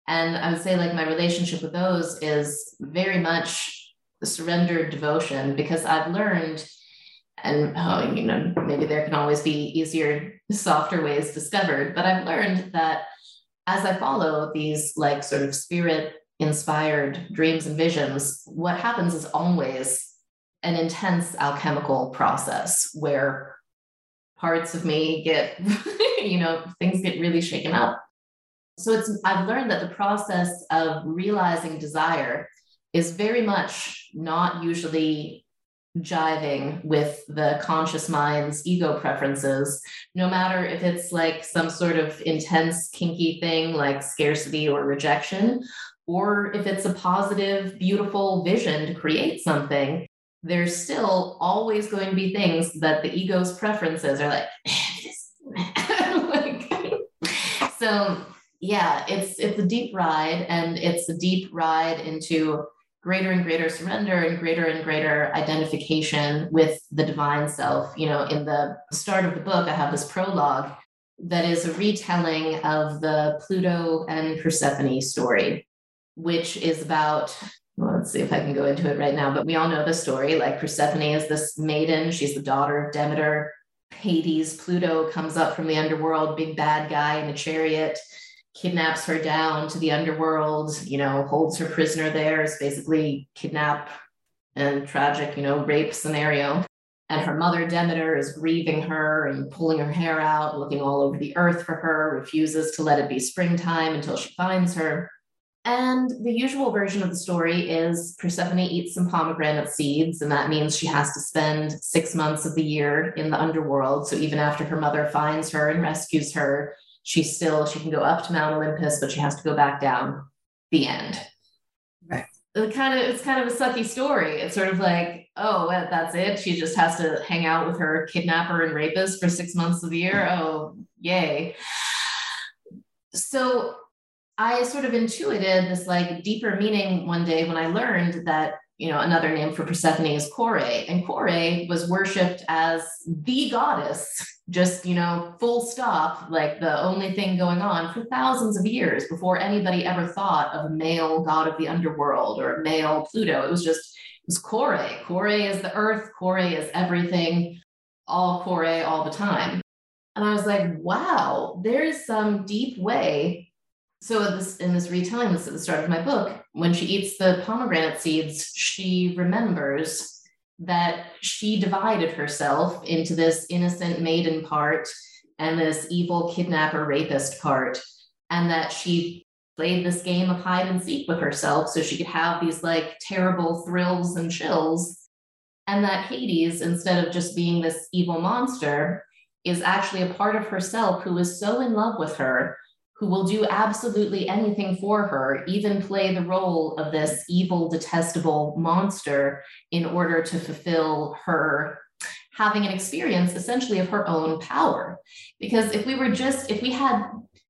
And I would say like my relationship with those is very much the surrendered devotion because I've learned and oh, you know, maybe there can always be easier, softer ways discovered, but I've learned that as I follow these like sort of spirit inspired dreams and visions, what happens is always an intense alchemical process where parts of me get, you know, things get really shaken up. So it's I've learned that the process of realizing desire is very much not usually jiving with the conscious mind's ego preferences, no matter if it's like some sort of intense, kinky thing like scarcity or rejection, or if it's a positive, beautiful vision to create something, there's still always going to be things that the ego's preferences are like, so yeah, it's it's a deep ride and it's a deep ride into greater and greater surrender and greater and greater identification with the divine self. You know, in the start of the book, I have this prologue that is a retelling of the Pluto and Persephone story, which is about. Well, let's see if I can go into it right now, but we all know the story. Like Persephone is this maiden, she's the daughter of Demeter. Hades, Pluto comes up from the underworld, big bad guy in a chariot kidnaps her down to the underworld, you know, holds her prisoner there, is basically kidnap and tragic, you know, rape scenario. And her mother, Demeter, is grieving her and pulling her hair out, looking all over the earth for her, refuses to let it be springtime until she finds her. And the usual version of the story is Persephone eats some pomegranate seeds, and that means she has to spend six months of the year in the underworld. So even after her mother finds her and rescues her, she still she can go up to Mount Olympus, but she has to go back down. The end. Right. It kind of it's kind of a sucky story. It's sort of like, oh, well, that's it. She just has to hang out with her kidnapper and rapist for six months of the year. Oh, yay. So I sort of intuited this like deeper meaning one day when I learned that you know another name for Persephone is Kore, and Kore was worshipped as the goddess just you know full stop like the only thing going on for thousands of years before anybody ever thought of a male god of the underworld or male pluto. It was just it was kore kore is the earth. Kore is everything. All kore all the time. And i was like wow there's some deep way so this in this retelling this at the start of my book when she eats the pomegranate seeds she remembers that she divided herself into this innocent maiden part and this evil kidnapper rapist part, and that she played this game of hide and seek with herself so she could have these like terrible thrills and chills. And that Hades, instead of just being this evil monster, is actually a part of herself who is so in love with her who will do absolutely anything for her, even play the role of this evil, detestable monster in order to fulfill her having an experience essentially of her own power. Because if we were just, if we had,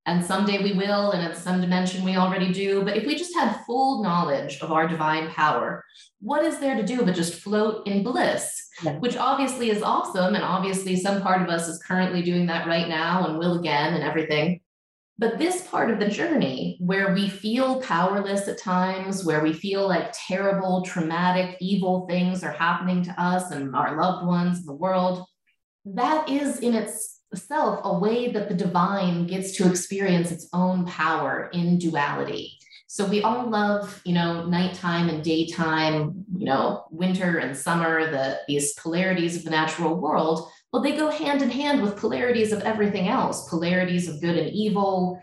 and someday we will, and in some dimension we already do, but if we just had full knowledge of our divine power, what is there to do but just float in bliss? Yeah. Which obviously is awesome. And obviously, some part of us is currently doing that right now and will again and everything. But this part of the journey where we feel powerless at times, where we feel like terrible, traumatic, evil things are happening to us and our loved ones the world, that is in itself a way that the divine gets to experience its own power in duality. So we all love, you know, nighttime and daytime, you know, winter and summer, the these polarities of the natural world. Well, they go hand in hand with polarities of everything else, polarities of good and evil,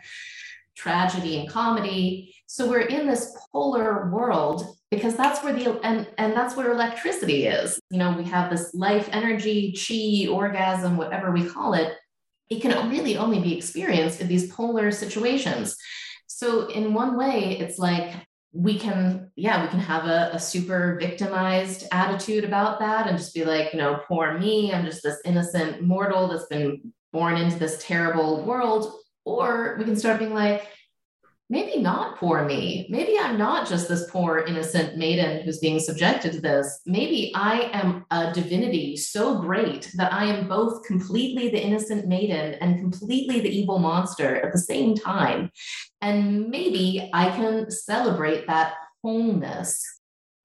tragedy and comedy. So we're in this polar world because that's where the and and that's where electricity is. You know, we have this life energy, chi, orgasm, whatever we call it. It can really only be experienced in these polar situations. So, in one way, it's like we can, yeah, we can have a, a, super victimized attitude about that and just be like, you know, poor me, I'm just this innocent mortal that's been born into this terrible world. Or we can start being like, maybe not poor me. Maybe I'm not just this poor innocent maiden who's being subjected to this. Maybe I am a divinity so great that I am both completely the innocent maiden and completely the evil monster at the same time. And maybe I can celebrate that wholeness.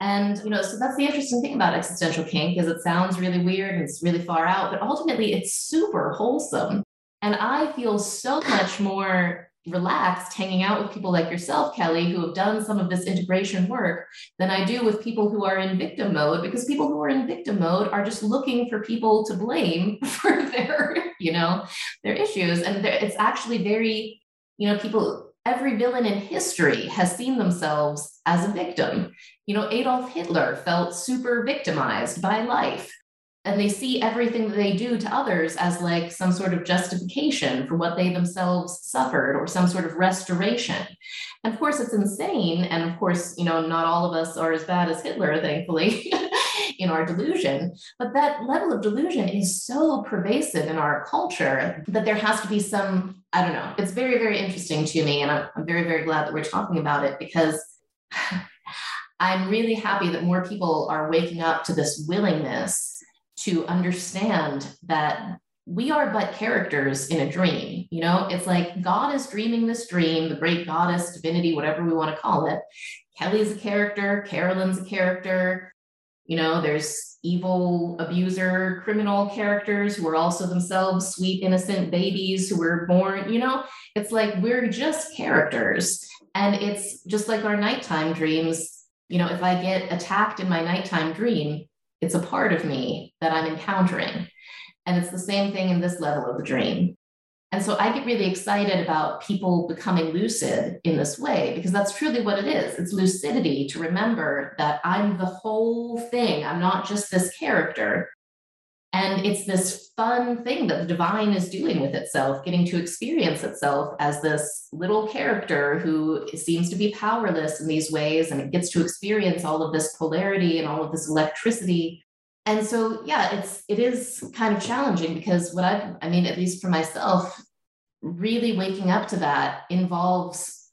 And you know, so that's the interesting thing about existential kink is it sounds really weird and it's really far out, but ultimately it's super wholesome. And I feel so much more relaxed hanging out with people like yourself, Kelly, who have done some of this integration work than I do with people who are in victim mode because people who are in victim mode are just looking for people to blame for their, you know, their issues. And it's actually very, you know, people every villain in history has seen themselves as a victim. You know, Adolf Hitler felt super victimized by life. And they see everything that they do to others as like some sort of justification for what they themselves suffered or some sort of restoration. And of course, it's insane. And of course, you know, not all of us are as bad as Hitler, thankfully. in our delusion. But that level of delusion is so pervasive in our culture that there has to be some, I don't know, it's very, very interesting to me. And I'm, I'm very, very glad that we're talking about it because I'm really happy that more people are waking up to this willingness to understand that we are but characters in a dream. You know, it's like God is dreaming this dream, the great goddess, divinity, whatever we want to call it. Kelly's a character, Carolyn's a character, you know, there's evil abuser, criminal characters who are also themselves sweet, innocent babies who were born, you know, it's like we're just characters. And it's just like our nighttime dreams. You know, if I get attacked in my nighttime dream, it's a part of me that I'm encountering. And it's the same thing in this level of the dream. And so I get really excited about people becoming lucid in this way because that's truly what it is. It's lucidity to remember that I'm the whole thing. I'm not just this character. And it's this fun thing that the divine is doing with itself, getting to experience itself as this little character who seems to be powerless in these ways. And it gets to experience all of this polarity and all of this electricity and so yeah it's it is kind of challenging because what i i mean at least for myself really waking up to that involves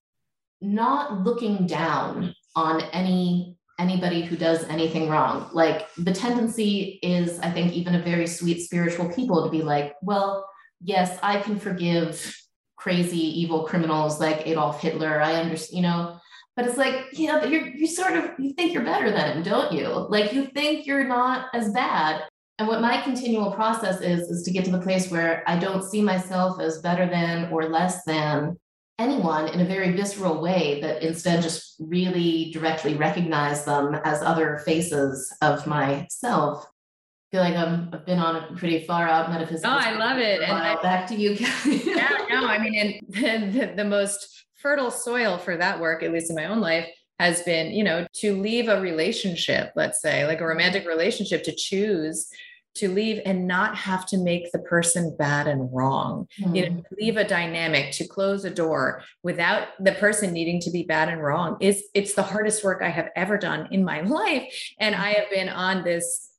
not looking down on any anybody who does anything wrong. Like the tendency is i think even a very sweet spiritual people to be like well yes i can forgive crazy evil criminals like adolf hitler i understand you know? But it's like you know you're you sort of you think you're better than him don't you? Like you think you're not as bad. And what my continual process is is to get to the place where i don't see myself as better than or less than anyone in a very visceral way but instead just really directly recognize them as other faces of myself I feel like I'm, I've been on a pretty far out metaphysical. Oh, I love it. And I, back to you. yeah, no, I mean, and the, the, the most fertile soil for that work, at least in my own life, has been, you know, to leave a relationship, let's say, like a romantic relationship, to choose to leave and not have to make the person bad and wrong. Mm. You know, hmm. leave a dynamic, to close a door without the person needing to be bad and wrong is it's the hardest work I have ever done in my life. And I have been on this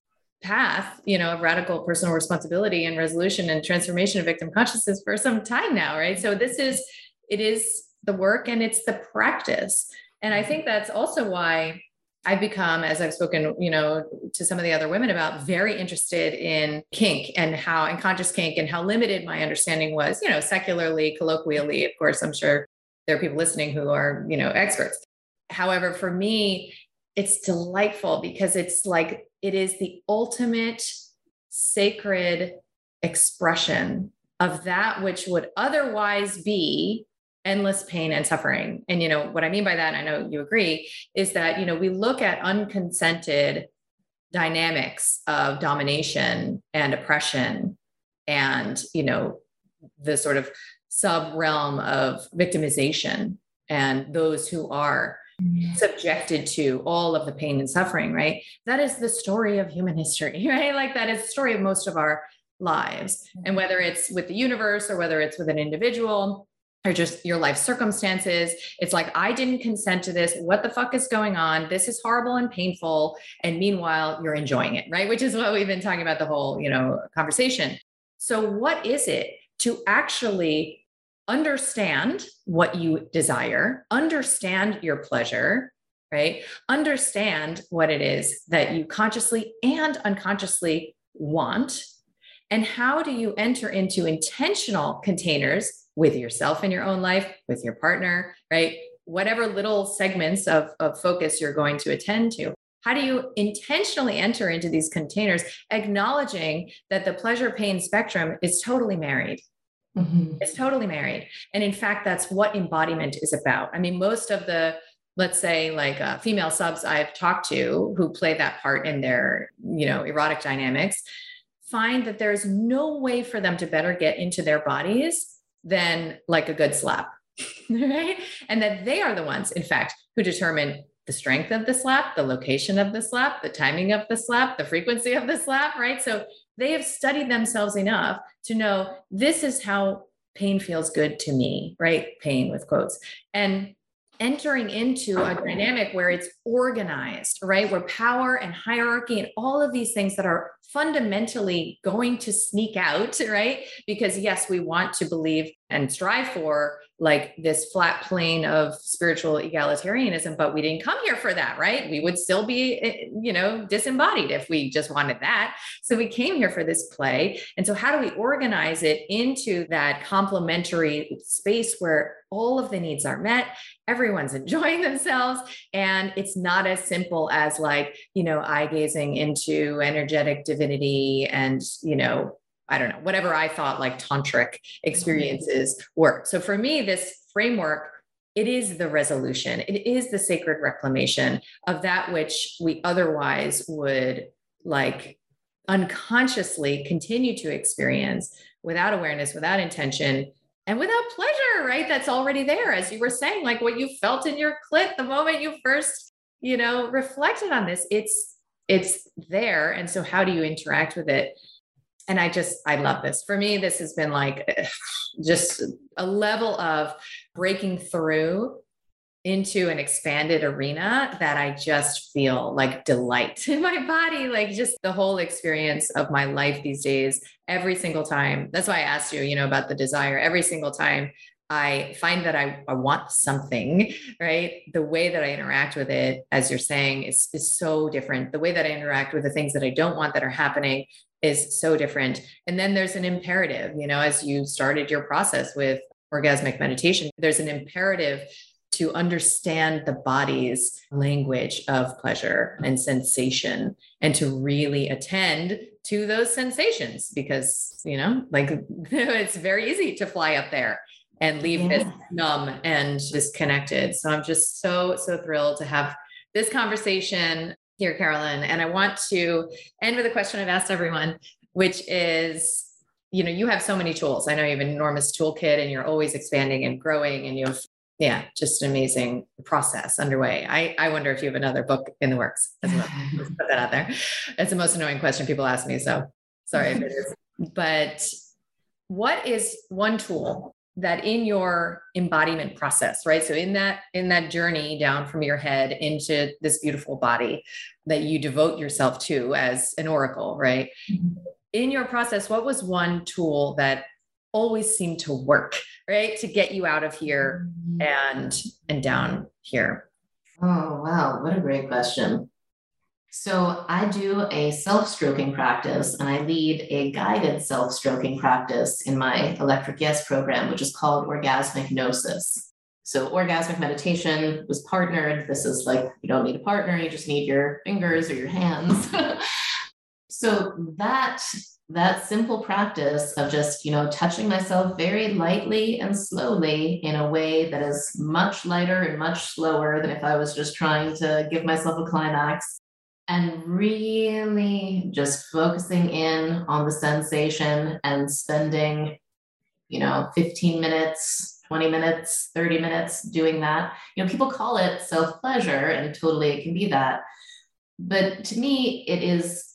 path, you know, of radical personal responsibility and resolution and transformation of victim consciousness for some time now, right? So this is it is the work and it's the practice. And I think that's also why I've become, as I've spoken, you know, to some of the other women about, very interested in kink and how, and conscious kink and how limited my understanding was, you know, secularly, colloquially. Of course, I'm sure there are people listening who are, you know, experts. However, for me, it's delightful because it's like it is the ultimate sacred expression of that which would otherwise be endless pain and suffering. And you know what I mean by that, I know you agree, is that you know we look at unconsented dynamics of domination and oppression and you know the sort of sub realm of victimization and those who are mm-hmm. subjected to all of the pain and suffering right that is the story of human history right like that is the story of most of our lives and mm-hmm. whether it's with the universe or whether it's with an individual or just your life circumstances. It's like, I didn't consent to this. What the fuck is going on? This is horrible and painful. And meanwhile, you're enjoying it, right? Which is what we've been talking about the whole, you know, conversation. So, what is it to actually understand what you desire, understand your pleasure, right? Understand what it is that you consciously and unconsciously want. And how do you enter into intentional containers with yourself in your own life, with your partner, right? Whatever little segments of, of focus you're going to attend to. How do you intentionally enter into these containers, acknowledging that the pleasure pain spectrum is totally married? Mm-hmm. It's totally married. And in fact, that's what embodiment is about. I mean, most of the let's say like uh, female subs i've talked to who play that part in their you know erotic dynamics find that there's no way for them to better get into their bodies than like a good slap right? And that they are the ones, in fact, who determine the strength of the slap, the location of the slap, the timing of the slap, the frequency of the slap, right? So they have studied themselves enough to know this is how pain feels good to me, right? Pain with quotes. And entering into a dynamic where it's organized, right? Where power and hierarchy and all of these things that are fundamentally going to sneak out, right? Because yes, we want to believe and strive for like this flat plane of spiritual egalitarianism but we didn't come here for that right? We would still be eh, you know disembodied if we just wanted that. So we came here for this play. And so how do we organize it into that complementary space where all of the needs are met everyone's enjoying themselves and it's not as simple as like you know eye gazing into energetic divinity and you know I don't know, whatever I thought like tantric experiences were. So for me, this framework, it is the resolution, it is the sacred reclamation of that which we otherwise would like unconsciously continue to experience without awareness, without intention, and without pleasure, right? That's already there. As you were saying, like what you felt in your clit the moment you first, you know, reflected on this, it's it's there. And so how do you interact with it? And I just, I love this. For me, this has been like just a level of breaking through into an expanded arena that I just feel like delight in my body, like just the whole experience of my life these days, every single time. That's why I asked you, you know, about the desire. Every single time I find that I, I want something, right? The way that I interact with it, as you're saying, is, is so different. The way that I interact with the things that I don't want that are happening is so different. And then there's an imperative, you know, as you started your process with orgasmic meditation, there's an imperative to understand the body's language of pleasure and sensation and to really attend to those sensations because, you know, like it's very easy to fly up there and leave yeah. this numb and disconnected. So I'm just so, so thrilled to have this conversation here, Carolyn. And I want to end with a question I've asked everyone, which is, you know, you have so many tools. I know you have an enormous toolkit and you're always expanding and growing and you have, yeah, just an amazing process underway. I, I wonder if you have another book in the works. Let's put that out there. It's the most annoying question people ask me. So sorry if it is. But what is one tool that in your embodiment process right? So in that in that journey down from your head into this beautiful body that you devote yourself to as an oracle right? Mm-hmm. in your process what was one tool that always seemed to work right to get you out of here mm-hmm. and and down here? Oh wow. What a great question so I do a self stroking practice and I lead a guided self stroking practice in my Electric Yes program, which is called Orgasmic Gnosis. So orgasmic meditation was partnered. This is like you don't need a partner, you just need your fingers or your hands. so that that simple practice of just you know touching myself very lightly and slowly in a way that is much lighter and much slower than if i was just trying to give myself a climax and really just focusing in on the sensation and spending you know 15 minutes 20 minutes 30 minutes doing that. You know people call it self pleasure and totally it can be that. But to me it is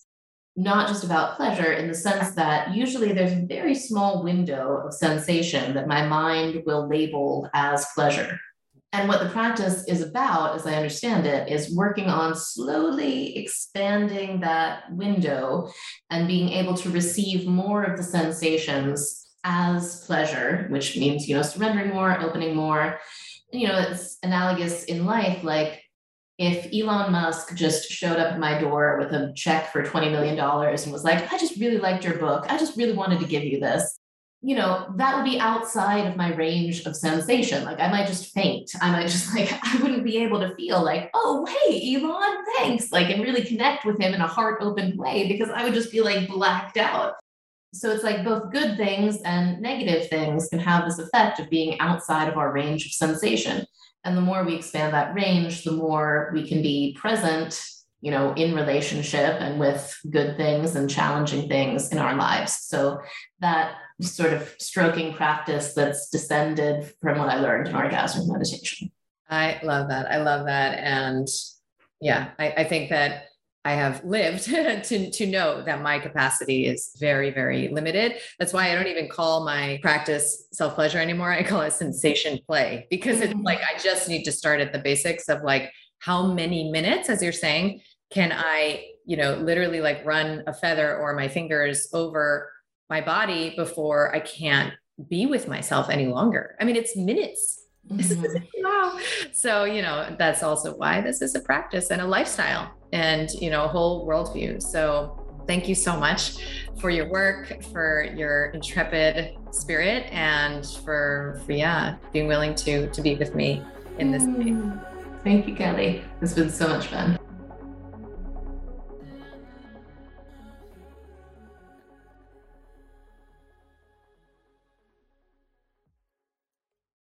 not just about pleasure in the sense that usually there's a very small window of sensation that my mind will label as pleasure and what the practice is about, as I understand it, is working on slowly expanding that window and being able to receive more of the sensations as pleasure, which means, you know, surrendering more, opening more. You know, it's analogous in life. Like if Elon Musk just showed up at my door with a check for $20 million and was like, I just really liked your book. I just really wanted to give you this you know, that would be outside of my range of sensation. Like I might just faint. I might just like, I wouldn't be able to feel like, oh, hey, Elon, thanks. Like, and really connect with him in a heart open way because I would just be like blacked out. So it's like both good things and negative things can have this effect of being outside of our range of sensation. And the more we expand that range, the more we can be present you know, in relationship and with good things and challenging things in our lives. So that sort of stroking practice that's descended from what I learned in orgasmic meditation. I love that. I love that. And yeah, I, I think that I have lived to, to know that my capacity is very, very limited. That's why I don't even call my practice self pleasure anymore. I call it sensation play because it's like I just need to start at the basics of like how many minutes, as you're saying, can I, you know, literally like run a feather or my fingers over my body before I can't be with myself any longer. I mean, it's minutes. Mm-hmm. wow. So, you know, that's also why this is a practice and a lifestyle and, you know, a whole worldview. So, thank you so much for your work, for your intrepid spirit, and for, for yeah, being willing to to be with me in this. Mm. Thank you, Kelly. It's been so much fun.